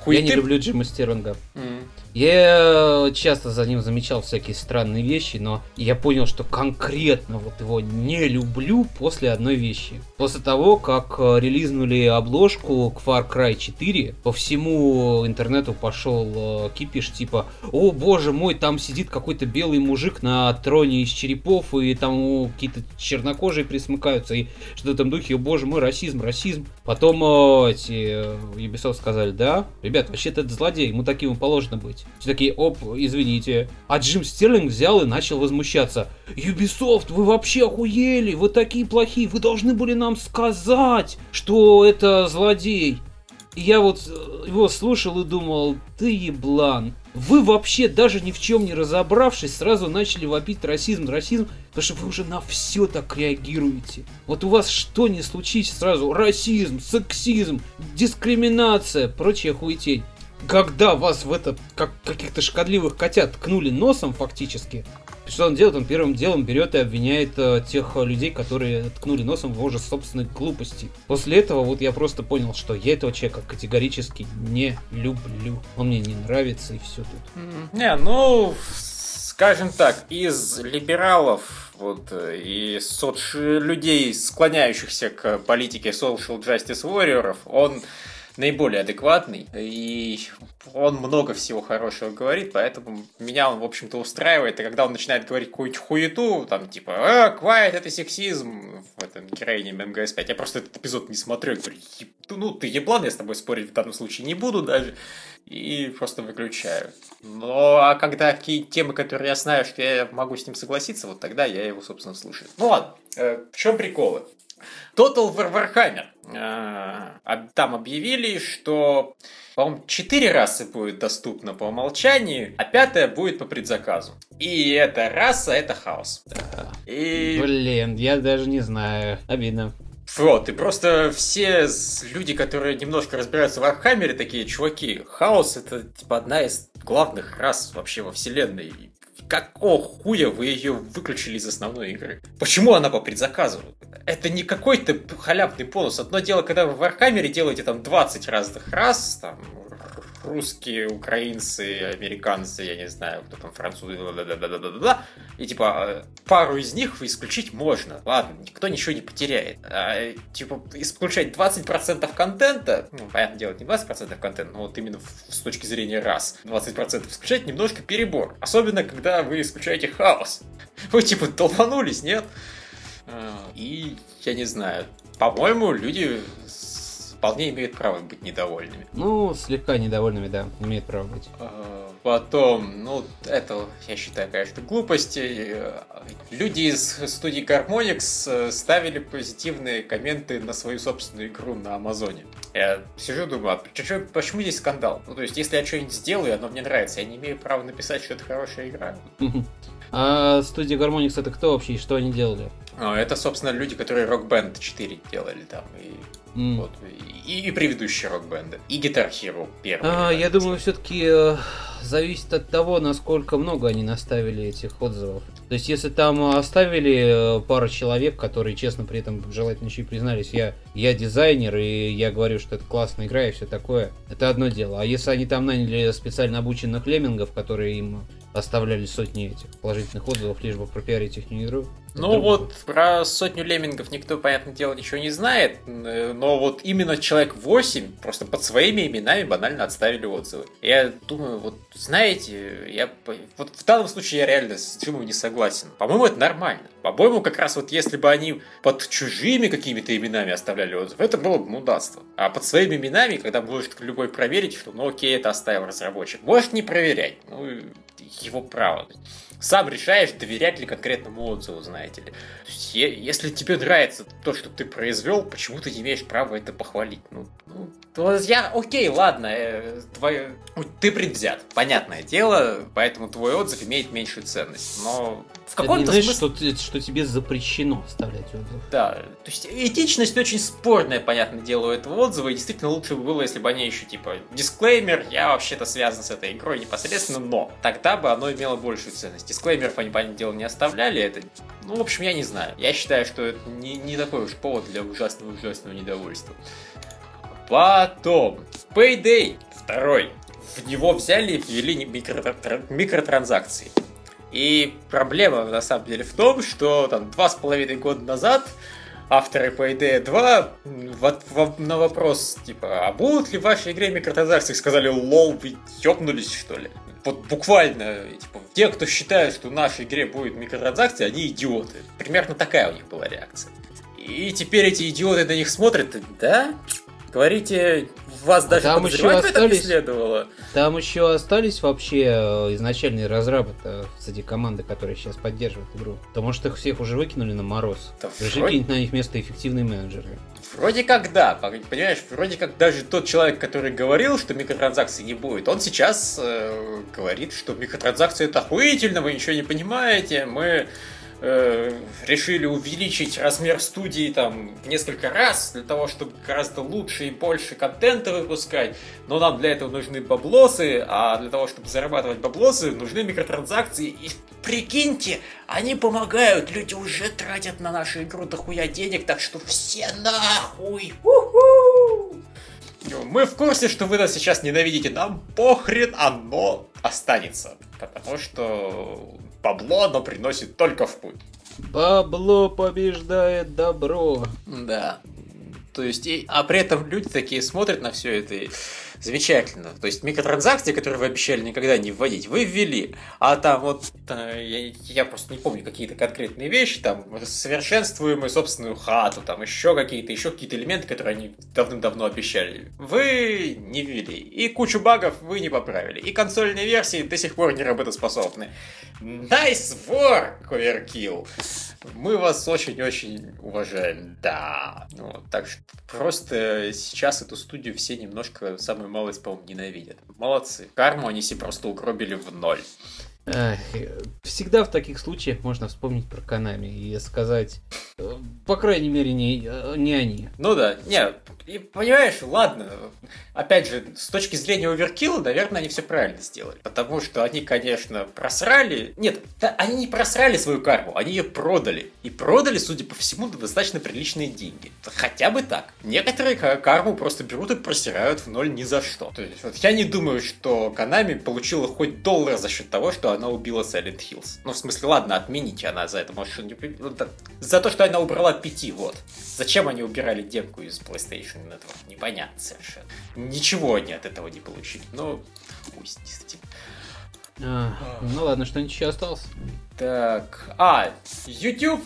хуйты... Я не люблю Джима Стерлинга. Mm. Я часто за ним замечал всякие странные вещи, но я понял, что конкретно вот его не люблю после одной вещи. После того, как э, релизнули обложку к Far Cry 4, по всему интернету пошел э, кипиш типа «О боже мой, там сидит какой-то белый мужик на троне из черепов, и там какие-то чернокожие присмыкаются, и что-то этом духе, о боже мой, расизм, расизм». Потом э, эти Ubisoft сказали «Да, ребят, вообще-то это злодей, ему таким и положено быть». Все такие, оп, извините. А Джим Стерлинг взял и начал возмущаться. Ubisoft, вы вообще охуели, вы такие плохие, вы должны были нам сказать, что это злодей. Я вот э, его слушал и думал, ты еблан. Вы вообще даже ни в чем не разобравшись, сразу начали вопить расизм, расизм, потому что вы уже на все так реагируете. Вот у вас что не случится сразу, расизм, сексизм, дискриминация, прочая хуетень когда вас в это, как каких-то шкодливых котят, ткнули носом фактически, Что он делает? Он первым делом берет и обвиняет э, тех людей, которые ткнули носом в его же собственной глупости. После этого вот я просто понял, что я этого человека категорически не люблю. Он мне не нравится и все тут. Не, ну, скажем так, из либералов вот, и соц... людей, склоняющихся к политике social justice warrior, он наиболее адекватный, и он много всего хорошего говорит, поэтому меня он, в общем-то, устраивает, и когда он начинает говорить какую-нибудь хуету, там, типа, а, quiet, это сексизм, в этом героине МГС-5, я просто этот эпизод не смотрю, говорю, ну, ты еблан, я с тобой спорить в данном случае не буду даже, и просто выключаю. Но а когда какие темы, которые я знаю, что я могу с ним согласиться, вот тогда я его, собственно, слушаю. Ну ладно, э, в чем приколы? Total War Warhammer. Э, там объявили, что, по-моему, четыре расы будет доступно по умолчанию, а пятая будет по предзаказу. И эта раса — это хаос. И... Блин, я даже не знаю. Обидно. Вот, и просто все люди, которые немножко разбираются в Вархаммере, такие чуваки, хаос это типа одна из главных рас вообще во вселенной какого хуя вы ее выключили из основной игры? Почему она по предзаказу? Это не какой-то халявный бонус. Одно дело, когда вы в Вархаммере делаете там 20 разных рас, там, русские, украинцы, американцы, я не знаю, кто там, французы, да-да-да-да-да, и типа пару из них исключить можно. Ладно, никто ничего не потеряет. А, типа, исключать 20% контента, ну, понятно дело, не 20% контента, но вот именно с точки зрения раз, 20% исключать немножко перебор. Особенно, когда вы исключаете хаос. Вы типа долбанулись, нет? А, и я не знаю, по-моему, люди вполне имеют право быть недовольными. Ну, слегка недовольными, да, имеют право быть. А, потом, ну, это, я считаю, конечно, глупости. Люди из студии Harmonix э, ставили позитивные комменты на свою собственную игру на Амазоне. Я сижу, думаю, а почему здесь скандал? Ну, то есть, если я что-нибудь сделаю, оно мне нравится, я не имею права написать, что это хорошая игра. А студия Harmonix это кто вообще и что они делали? А, это, собственно, люди, которые Rock Band 4 делали там. И Mm. Вот. И, и предыдущие рок-бенды. И Guitar Hero первый. А, я думаю, все-таки э, зависит от того, насколько много они наставили этих отзывов. То есть, если там оставили э, пару человек, которые честно при этом желательно еще и признались, я, я дизайнер, и я говорю, что это классная игра и все такое, это одно дело. А если они там наняли специально обученных леммингов, которые им оставляли сотни этих положительных отзывов, лишь бы пропиарить их игру. Ну вот про сотню леммингов никто, понятное дело, ничего не знает, но вот именно человек 8 просто под своими именами банально отставили отзывы. Я думаю, вот знаете, я вот в данном случае я реально с Джимом не согласен. По-моему, это нормально. По-моему, как раз вот если бы они под чужими какими-то именами оставляли отзывы, это было бы мудацтво. А под своими именами, когда может любой проверить, что ну окей, это оставил разработчик, может не проверять. Ну, его право. Сам решаешь, доверять ли конкретному отзыву, знаете ли. То есть, если тебе нравится то, что ты произвел, почему ты не имеешь права это похвалить? Ну, ну то я, окей, ладно, э, твой, ты предвзят, понятное дело, поэтому твой отзыв имеет меньшую ценность. Но в каком-то смысле... Что, что тебе запрещено оставлять отзыв. Да, то есть этичность очень спорная, понятное дело, у этого отзыва, и действительно лучше бы было, если бы они еще типа дисклеймер, я вообще-то связан с этой игрой непосредственно, но тогда бы оно имело большую ценность. Дисклеймеров они, понятное дело, не оставляли, это, ну, в общем, я не знаю. Я считаю, что это не, не такой уж повод для ужасного-ужасного недовольства. Потом, Payday второй. В него взяли и ввели микротранзакции. И проблема на самом деле в том, что там два с половиной года назад авторы Payday 2 в, в, на вопрос, типа, а будут ли в вашей игре микротранзакции, сказали, лол, вы ёбнулись, что ли? Вот буквально, типа, те, кто считает, что в нашей игре будет микротранзакции, они идиоты. Примерно такая у них была реакция. И теперь эти идиоты на них смотрят, да? Говорите, вас даже там еще остались, не следовало. Там еще остались вообще э, изначальные разрабы среди команды, которые сейчас поддерживают игру. То может их всех уже выкинули на мороз. Да Пришли вроде... на их место эффективные менеджеры. Вроде как да, понимаешь, вроде как даже тот человек, который говорил, что микротранзакций не будет, он сейчас э, говорит, что микротранзакции это охуительно, вы ничего не понимаете, мы э, решили увеличить размер студии там в несколько раз для того, чтобы гораздо лучше и больше контента выпускать. Но нам для этого нужны баблосы, а для того, чтобы зарабатывать баблосы, нужны микротранзакции. И прикиньте, они помогают, люди уже тратят на нашу игру дохуя денег, так что все нахуй! У-ху! Мы в курсе, что вы нас сейчас ненавидите, нам похрен оно останется. Потому что бабло оно приносит только в путь. Бабло побеждает добро. Да. То есть, и, а при этом люди такие смотрят на все это и Замечательно. То есть микротранзакции, которые вы обещали никогда не вводить, вы ввели. А там вот, э, я, я просто не помню какие-то конкретные вещи, там, совершенствуемую собственную хату, там еще какие-то, еще какие-то элементы, которые они давным-давно обещали. Вы не ввели. И кучу багов вы не поправили. И консольные версии до сих пор не работоспособны. Nice work, Overkill! Мы вас очень-очень уважаем, да. Вот, так что просто сейчас эту студию все немножко самую малость, по-моему, ненавидят. Молодцы. Карму они себе просто угробили в ноль. Всегда в таких случаях можно вспомнить про Канами и сказать, э, по крайней мере, не, э, не они. Ну да, не, и понимаешь, ладно, опять же, с точки зрения оверкилла, наверное, они все правильно сделали. Потому что они, конечно, просрали... Нет, да, они не просрали свою карму, они ее продали. И продали, судя по всему, достаточно приличные деньги. Хотя бы так. Некоторые карму просто берут и просирают в ноль ни за что. То есть, вот я не думаю, что Канами получила хоть доллар за счет того, что она убила Silent Hills. Ну, в смысле, ладно, отмените она за это, может, не... За то, что она убрала пяти, вот. Зачем они убирали демку из PlayStation Network? Непонятно совершенно. Ничего они от этого не получили. Ну, пусть с этим. А, ну ладно, что-нибудь еще осталось? Так, а, YouTube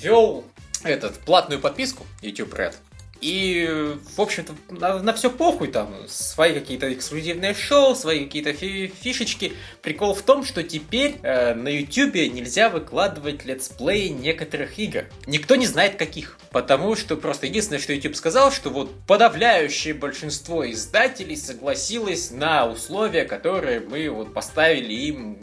ввел этот платную подписку YouTube Red. И, в общем-то, на, на все похуй там, свои какие-то эксклюзивные шоу, свои какие-то фи фишечки. Прикол в том, что теперь э, на YouTube нельзя выкладывать летсплеи некоторых игр. Никто не знает каких. Потому что просто единственное, что YouTube сказал, что вот подавляющее большинство издателей согласилось на условия, которые мы вот поставили им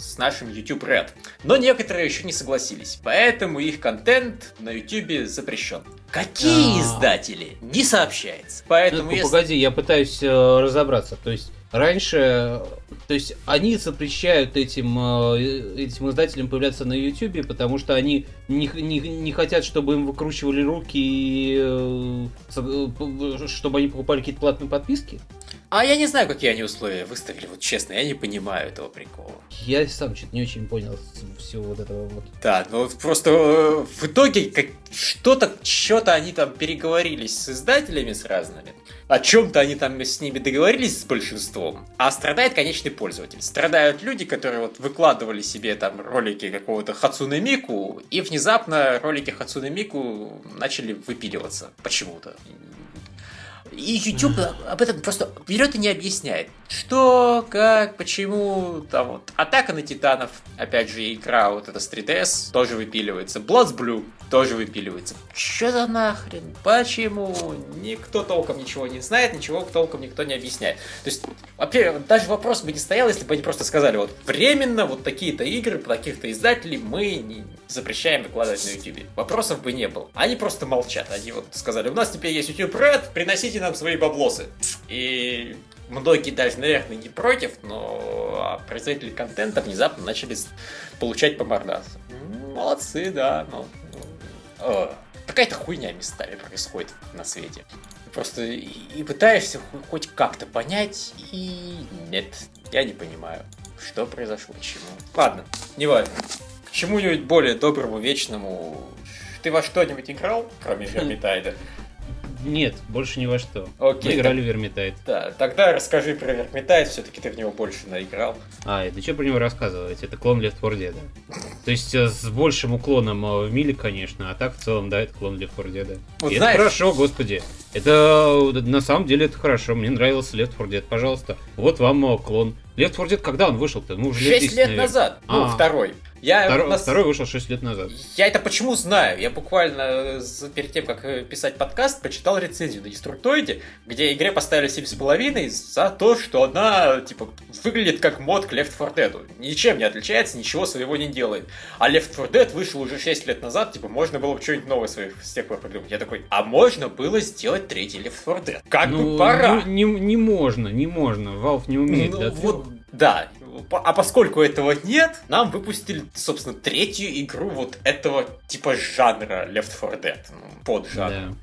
с нашим YouTube Red. Но некоторые еще не согласились, поэтому их контент на YouTube запрещен. Какие А-а-а. издатели? Не сообщается. Поэтому ну, если... Погоди, я пытаюсь э, разобраться. То есть раньше, то есть они запрещают этим, э, этим издателям появляться на YouTube, потому что они не, не, не хотят, чтобы им выкручивали руки, и, э, э, чтобы они покупали какие-то платные подписки. А я не знаю, какие они условия выставили, вот честно, я не понимаю этого прикола. Я сам что-то не очень понял всего вот этого вот. Да, ну просто э, в итоге как, что-то, что-то они там переговорились с издателями с разными. О чем-то они там с ними договорились с большинством. А страдает конечный пользователь. Страдают люди, которые вот выкладывали себе там ролики какого-то Хацуне Мику, и внезапно ролики Хацуне Мику начали выпиливаться почему-то. И YouTube об этом просто берет и не объясняет. Что, как, почему, там вот. Атака на Титанов, опять же, игра вот эта с 3DS тоже выпиливается. Bloods Blue тоже выпиливается. Что за нахрен? Почему? Никто толком ничего не знает, ничего толком никто не объясняет. То есть, во-первых, даже вопрос бы не стоял, если бы они просто сказали, вот временно вот такие-то игры, таких-то издателей мы не запрещаем выкладывать на YouTube. Вопросов бы не было. Они просто молчат. Они вот сказали, у нас теперь есть YouTube Red, приносите нам свои баблосы. И многие даже, наверное, не против, но производители контента внезапно начали получать по мордасу. Молодцы, да. Ну, какая-то хуйня местами происходит на свете. Просто и, и пытаешься хоть как-то понять, и нет, я не понимаю, что произошло, чему. Ладно, не важно. К чему-нибудь более доброму, вечному. Ты во что-нибудь играл, кроме Вермитайда? Нет, больше ни во что. Окей. Мы играли в Вермитайд. Да, тогда расскажи про Вермитайд, все-таки ты в него больше наиграл. А, это что про него рассказывать? Это клон Left 4 Dead. То есть э, с большим уклоном э, в миле, конечно, а так в целом, да, это клон Left 4 Dead. Вот это хорошо, господи. Это на самом деле это хорошо. Мне нравился Left 4 Dead, пожалуйста. Вот вам клон. Left 4 Dead когда он вышел-то? Ну, уже 6 лет, лет назад. Ну, а. второй. Я второй, нас... второй вышел 6 лет назад. Я это почему знаю? Я буквально перед тем, как э, писать подкаст, почитал рецензию на Деструктоиде, где игре поставили 7,5 за то, что она, типа, выглядит как мод к Left 4 Dead. Ничем не отличается, ничего своего не делает. А Left 4 Dead вышел уже 6 лет назад, типа, можно было бы что-нибудь новое своих с тех пор придумать. Я такой, а можно было сделать третий Left 4 Dead? Как ну, бы пора. Не, не, не можно, не можно. Valve не умеет. Ну, да, вот, да, а поскольку этого нет, нам выпустили, собственно, третью игру вот этого типа жанра Left 4 Dead, ну, под жанр. Да.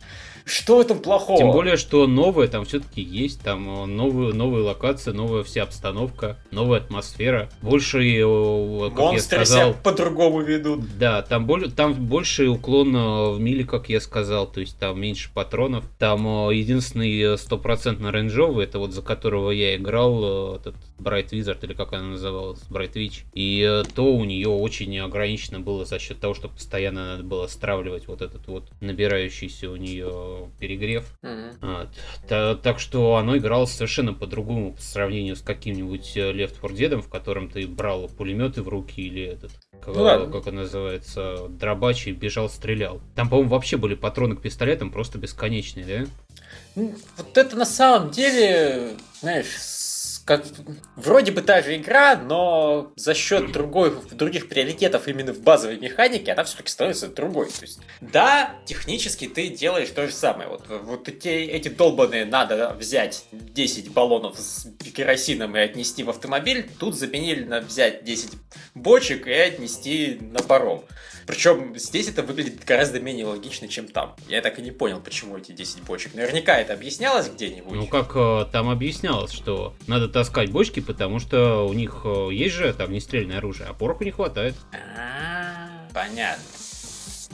Что в этом плохого? Тем более, что новое там все-таки есть, там э, новые, новые локации, новая вся обстановка, новая атмосфера. Больше, э, как Монстры я сказал... себя по-другому ведут. Да, там, более, там больше уклон э, в миле, как я сказал, то есть там меньше патронов. Там единственный стопроцентно рейнджовый, это вот за которого я играл, этот Bright Wizard, или как она называлась, Bright Witch. И то у нее очень ограничено было за счет того, что постоянно надо было стравливать вот этот вот набирающийся у нее перегрев. Mm-hmm. Вот. Та, так что оно играло совершенно по-другому по сравнению с каким-нибудь э, Left 4 Dead, в котором ты брал пулеметы в руки или этот, как, ну, как он называется, дробач и бежал, стрелял. Там, по-моему, вообще были патроны к пистолетам просто бесконечные, да? Вот это на самом деле, знаешь, как вроде бы та же игра, но за счет другой, других приоритетов именно в базовой механике она все-таки становится другой. То есть, да, технически ты делаешь то же самое. Вот, вот эти, эти долбанные надо взять 10 баллонов с керосином и отнести в автомобиль, тут заменили на взять 10 бочек и отнести на паром. Причем здесь это выглядит гораздо менее логично, чем там. Я так и не понял, почему эти 10 бочек. Наверняка это объяснялось где-нибудь. Ну, как э, там объяснялось, что надо таскать бочки, потому что у них э, есть же там нестрельное оружие, а пороху не хватает. А, понятно.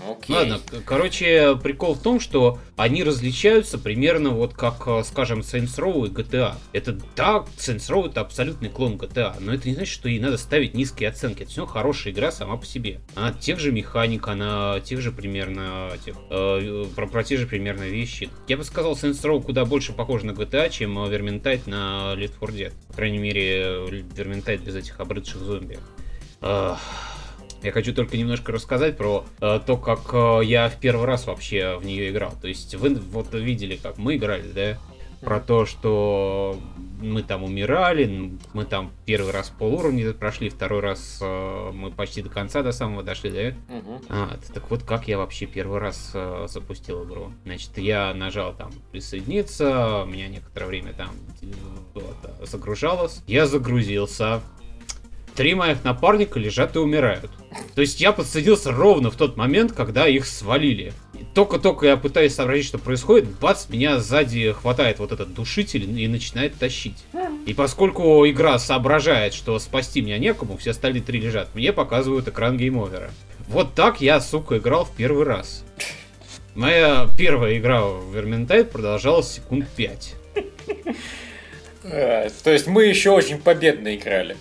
Окей. Ладно, короче, прикол в том, что они различаются примерно вот как, э, скажем, Saints Row и GTA. Это да, Saints Row это абсолютный клон GTA, но это не значит, что ей надо ставить низкие оценки. Это все хорошая игра сама по себе. Она тех же механик, она тех же примерно тех, э, про, про те же примерно вещи. Я бы сказал, Saints Row куда больше похож на GTA, чем Vermintide на Left 4 Dead. По крайней мере, Vermintide без этих обрыдших зомби. Ugh. Я хочу только немножко рассказать про э, то, как э, я в первый раз вообще в нее играл. То есть вы вот видели, как мы играли, да? Про то, что мы там умирали, мы там первый раз полуровня прошли, второй раз э, мы почти до конца, до самого дошли, да? Угу. А, так вот, как я вообще первый раз э, запустил игру? Значит, я нажал там присоединиться, меня некоторое время там э, загружалось. Я загрузился, Три моих напарника лежат и умирают. То есть я подсадился ровно в тот момент, когда их свалили. Только-только я пытаюсь сообразить, что происходит, бац, меня сзади хватает вот этот душитель и начинает тащить. И поскольку игра соображает, что спасти меня некому, все остальные три лежат, мне показывают экран геймовера. Вот так я, сука, играл в первый раз. Моя первая игра в Верментайт продолжалась секунд пять то есть мы еще очень победно играли.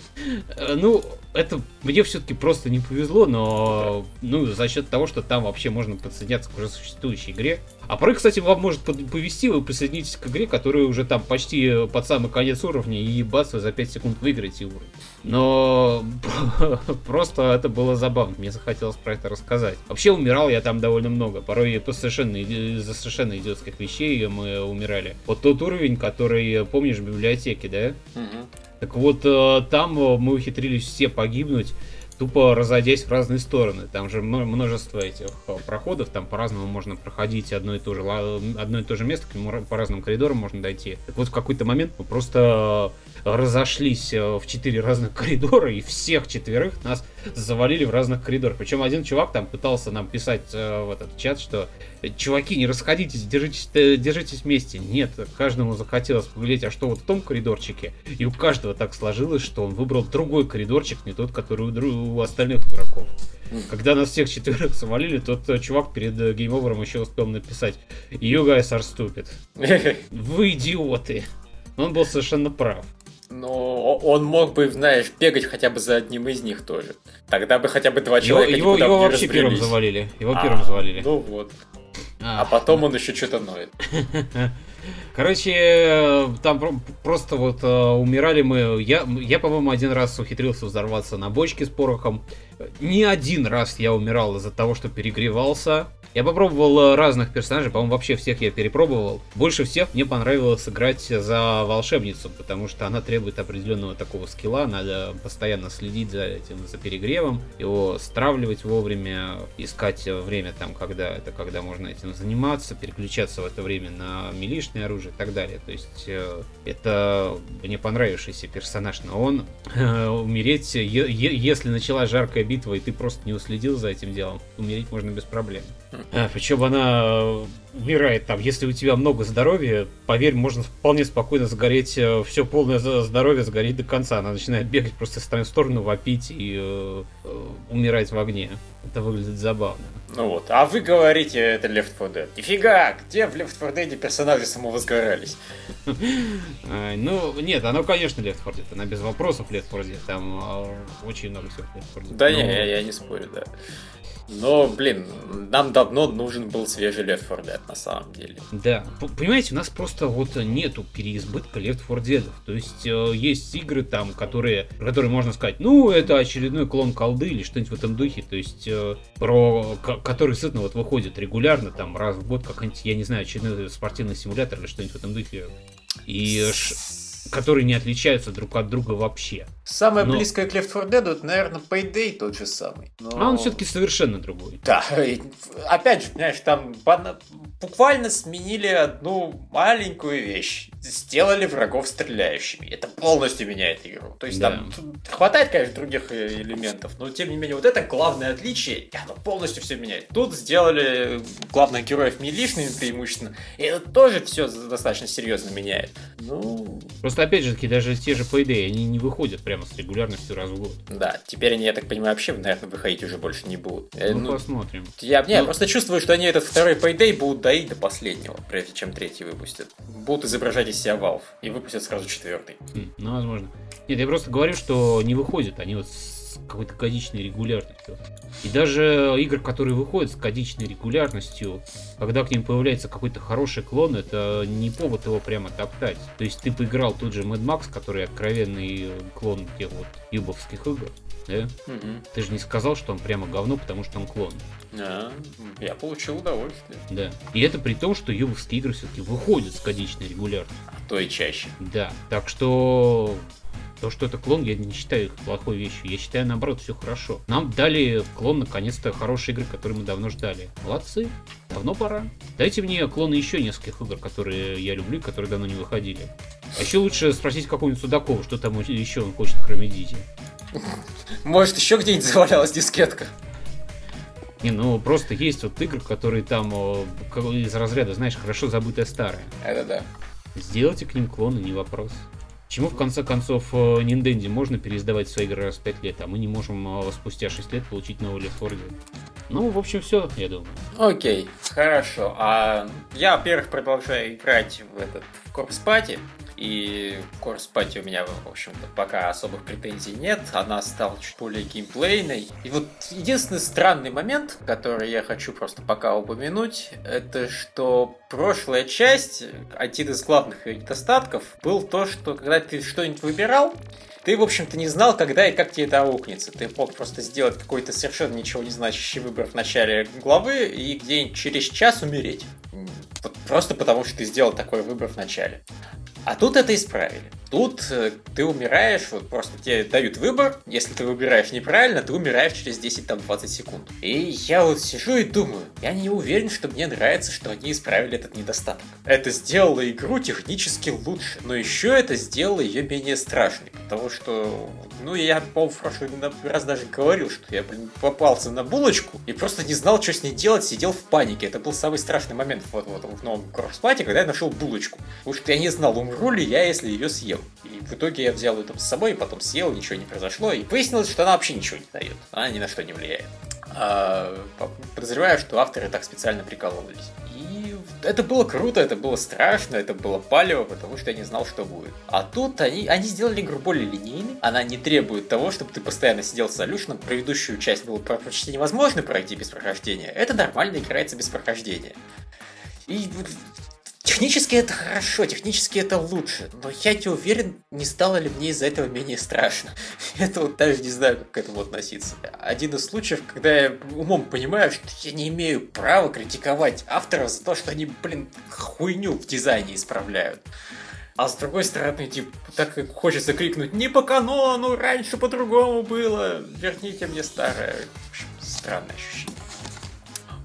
Э, ну, это мне все-таки просто не повезло, но ну, за счет того, что там вообще можно подсоединяться к уже существующей игре. А порой, кстати, вам может повести, вы присоединитесь к игре, которая уже там почти под самый конец уровня, и бац, вы за 5 секунд выиграете уровень. Но просто это было забавно, мне захотелось про это рассказать. Вообще умирал я там довольно много, порой по совершенно, из-за совершенно идиотских вещей мы умирали. Вот тот уровень, который, помнишь, в библиотеке, да? Так вот, э, там э, мы ухитрились все погибнуть, тупо разойдясь в разные стороны. Там же множество этих э, проходов, там по-разному можно проходить одно и то же, одно и то же место, по разным коридорам можно дойти. Так вот, в какой-то момент мы просто разошлись в четыре разных коридора, и всех четверых нас завалили в разных коридорах. Причем один чувак там пытался нам писать в этот чат, что чуваки, не расходитесь, держитесь, э, держитесь вместе. Нет, каждому захотелось поглядеть, а что вот в том коридорчике. И у каждого так сложилось, что он выбрал другой коридорчик, не тот, который у, у остальных игроков. Когда нас всех четверых завалили, тот э, чувак перед э, гейм-овером еще успел написать You guys are stupid. Вы идиоты. Он был совершенно прав. Но он мог бы, знаешь, бегать хотя бы за одним из них тоже. Тогда бы хотя бы два человека его, его, его вообще первым завалили. Его а, первым завалили. Ну вот. А, а потом он еще что-то ноет. Короче, там просто вот умирали мы. Я, я по-моему, один раз ухитрился взорваться на бочке с порохом. Не один раз я умирал из-за того, что перегревался. Я попробовал разных персонажей, по-моему, вообще всех я перепробовал. Больше всех мне понравилось играть за волшебницу, потому что она требует определенного такого скилла, надо постоянно следить за этим, за перегревом, его стравливать вовремя, искать время там, когда это, когда можно этим заниматься, переключаться в это время на милишное оружие и так далее. То есть э, это мне понравившийся персонаж, но он э, умереть, если началась жаркая битва и ты просто не уследил за этим делом, умереть можно без проблем. А, причем она умирает там. Если у тебя много здоровья, поверь, можно вполне спокойно сгореть, э, все полное здоровье сгореть до конца. Она начинает бегать просто с стороны в сторону, вопить и э, э, умирать в огне. Это выглядит забавно. Ну вот, а вы говорите, это Left 4 Dead. Нифига, где в Left 4 Dead персонажи самовозгорались? Ну, нет, оно, конечно, Left 4 Dead. Она без вопросов Left 4 Dead. Там очень много всего Left 4 Dead. Да, не, я не спорю, да. Но, блин, нам давно нужен был свежий Left 4 Dead, на самом деле. Да. Понимаете, у нас просто вот нету переизбытка Left 4 Dead. То есть э, есть игры там, которые, которые можно сказать, ну, это очередной клон колды или что-нибудь в этом духе. То есть э, про который сытно вот выходит регулярно, там раз в год какой-нибудь, я не знаю, очередной спортивный симулятор или что-нибудь в этом духе. И которые не отличаются друг от друга вообще. Самое Но... близкое к Left 4 Dead, это, наверное, Payday тот же самый. Но... А он все-таки совершенно другой. Да, опять же, понимаешь, там буквально сменили одну маленькую вещь. Сделали врагов стреляющими. Это полностью меняет игру. То есть да. там хватает, конечно, других э, элементов, но тем не менее, вот это главное отличие, и оно полностью все меняет. Тут сделали главных героев милишными преимущественно, и это тоже все достаточно серьезно меняет. Ну... Просто опять же таки, даже те же Payday, они не выходят прям прямо с регулярностью раз в год. Да, теперь они, я так понимаю, вообще, наверное, выходить уже больше не будут. Э, ну, ну посмотрим. Я, не, ну... я просто чувствую, что они этот второй Payday будут доить до последнего, прежде чем третий выпустят. Будут изображать из себя Valve и выпустят сразу четвертый. Хм, ну, возможно. Нет, я просто говорю, что не выходят. Они вот с какой-то годичной регулярностью. И даже игры, которые выходят с годичной регулярностью, когда к ним появляется какой-то хороший клон, это не повод его прямо топтать. То есть ты поиграл тот же Mad Max, который откровенный клон тех вот юбовских игр, да? Угу. Ты же не сказал, что он прямо говно, потому что он клон. А, я получил удовольствие. Да. И это при том, что юбовские игры все-таки выходят с годичной регулярностью. А то и чаще. Да. Так что то, что это клон, я не считаю их плохой вещью. Я считаю, наоборот, все хорошо. Нам дали клон, наконец-то, хорошие игры, которые мы давно ждали. Молодцы. Давно пора. Дайте мне клоны еще нескольких игр, которые я люблю, которые давно не выходили. А еще лучше спросить какого-нибудь Судакова, что там еще он хочет, кроме Дизи. Может, еще где-нибудь завалялась дискетка? Не, ну просто есть вот игры, которые там из разряда, знаешь, хорошо забытая старая. Это да. Сделайте к ним клоны, не вопрос. Почему, в конце концов, э, Nintendo можно переиздавать свои игры раз в 5 лет, а мы не можем э, спустя 6 лет получить новый Left 4 Dead? Ну, в общем, все, я думаю. Окей, хорошо. А я, во-первых, продолжаю играть в этот в Corpse Party. И Корс Пати у меня, в общем-то, пока особых претензий нет. Она стала чуть более геймплейной. И вот единственный странный момент, который я хочу просто пока упомянуть, это что прошлая часть, один из главных недостатков, был то, что когда ты что-нибудь выбирал, ты, в общем-то, не знал, когда и как тебе это аукнется. Ты мог просто сделать какой-то совершенно ничего не значащий выбор в начале главы и где-нибудь через час умереть. Просто потому, что ты сделал такой выбор в начале. А тут это исправили. Тут э, ты умираешь, вот просто тебе дают выбор, если ты выбираешь неправильно, ты умираешь через 10-20 секунд. И я вот сижу и думаю, я не уверен, что мне нравится, что они исправили этот недостаток. Это сделало игру технически лучше, но еще это сделало ее менее страшной, потому что, ну, я, по в прошлый раз даже говорил, что я, блин, попался на булочку и просто не знал, что с ней делать, сидел в панике. Это был самый страшный момент вот, вот в новом Кросспате, когда я нашел булочку. Потому что я не знал, умру ли я, если ее съем. И в итоге я взял это с собой, потом съел, ничего не произошло, и выяснилось, что она вообще ничего не дает. Она ни на что не влияет. А, подозреваю, что авторы так специально прикололись. И это было круто, это было страшно, это было палево, потому что я не знал, что будет. А тут они, они сделали игру более линейной, она не требует того, чтобы ты постоянно сидел с солюшеном, предыдущую часть было почти невозможно пройти без прохождения. Это нормально играется без прохождения. И Технически это хорошо, технически это лучше, но я не уверен, не стало ли мне из-за этого менее страшно. Это вот даже не знаю, как к этому относиться. Один из случаев, когда я умом понимаю, что я не имею права критиковать авторов за то, что они, блин, хуйню в дизайне исправляют. А с другой стороны, типа, так как хочется крикнуть «Не по канону! Раньше по-другому было! Верните мне старое!» В общем, странное ощущение.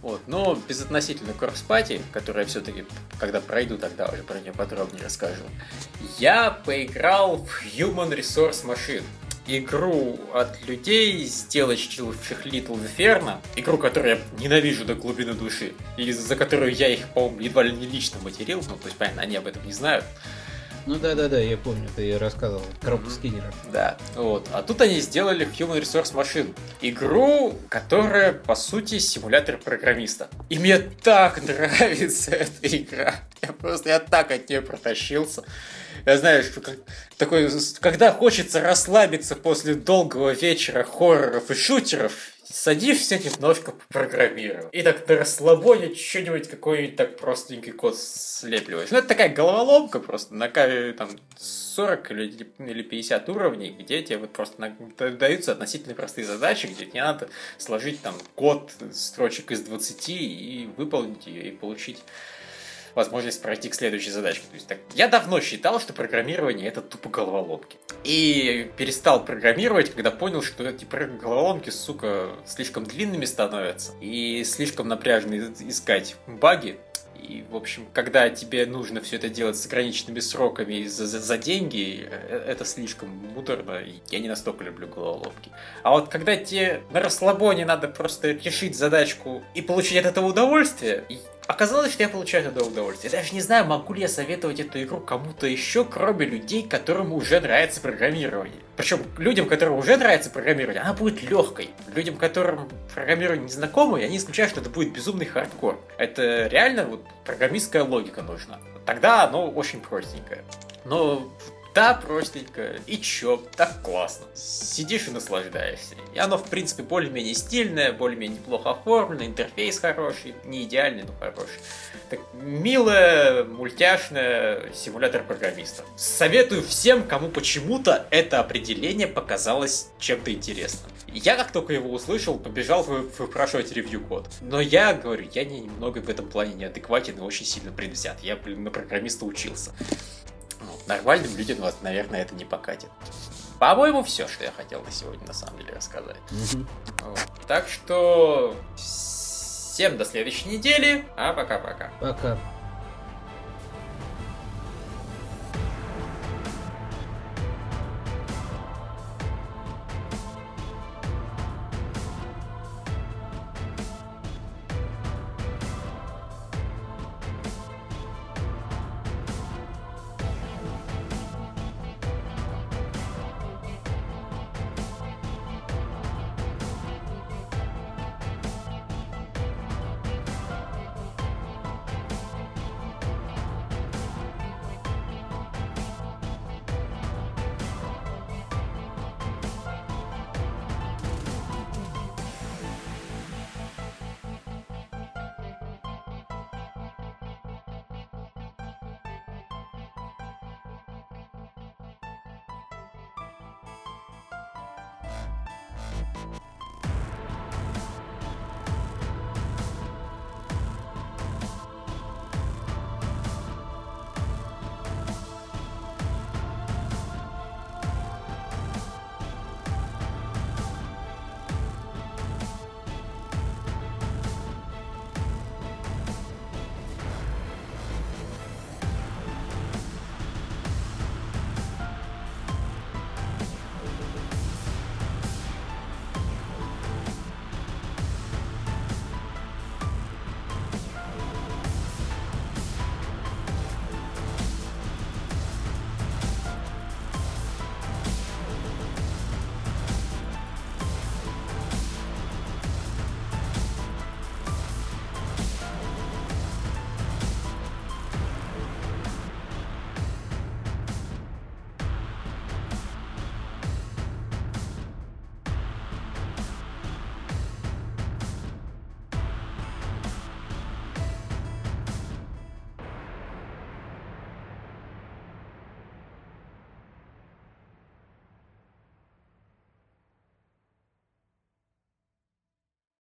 Вот. Но безотносительно Corpse Party, которое все-таки, когда пройду, тогда уже про нее подробнее расскажу, я поиграл в Human Resource Machine. Игру от людей, сделавших Little Inferno, игру, которую я ненавижу до глубины души, и за которую я их, по-моему, едва ли не лично материл, ну, то есть, понятно, они об этом не знают. Ну да, да, да, я помню, ты рассказывал. Коробку скиннера. Да, вот. А тут они сделали Human Resource Machine. Игру, которая, по сути, симулятор программиста. И мне так нравится эта игра. Я просто, я так от нее протащился. Я знаю, что как, такой, когда хочется расслабиться после долгого вечера хорроров и шутеров, садишься немножко программировать. И так на расслабоне что-нибудь какой-нибудь так простенький код слепливаешь. Ну, это такая головоломка просто на там 40 или, или 50 уровней, где тебе вот просто даются относительно простые задачи, где тебе надо сложить там код строчек из 20 и выполнить ее и получить возможность пройти к следующей задачке. То есть, так, я давно считал, что программирование это тупо головоломки. И перестал программировать, когда понял, что эти головоломки, сука, слишком длинными становятся. И слишком напряжно искать баги. И, в общем, когда тебе нужно все это делать с ограниченными сроками за, за, за деньги, э, это слишком муторно, и я не настолько люблю головоломки. А вот когда тебе на расслабоне надо просто решить задачку и получить от этого удовольствие, Оказалось, что я получаю от этого удовольствие. Я даже не знаю, могу ли я советовать эту игру кому-то еще, кроме людей, которым уже нравится программирование. Причем людям, которым уже нравится программирование, она будет легкой. Людям, которым программирование не знакомо, я не исключаю, что это будет безумный хардкор. Это реально вот программистская логика нужна. Тогда оно очень простенькое. Но да, простенько. И чё, так классно. Сидишь и наслаждаешься. И оно, в принципе, более-менее стильное, более-менее неплохо оформлено, интерфейс хороший, не идеальный, но хороший. Так, милое, мультяшное симулятор программиста. Советую всем, кому почему-то это определение показалось чем-то интересным. Я как только его услышал, побежал выпрашивать ревью-код. Но я говорю, я немного в этом плане неадекватен и очень сильно предвзят. Я, блин, на программиста учился нормальным людям, вот, наверное, это не покатит. По-моему, все, что я хотел на сегодня, на самом деле, рассказать. Вот. Так что всем до следующей недели, а пока-пока. Пока. -пока. пока.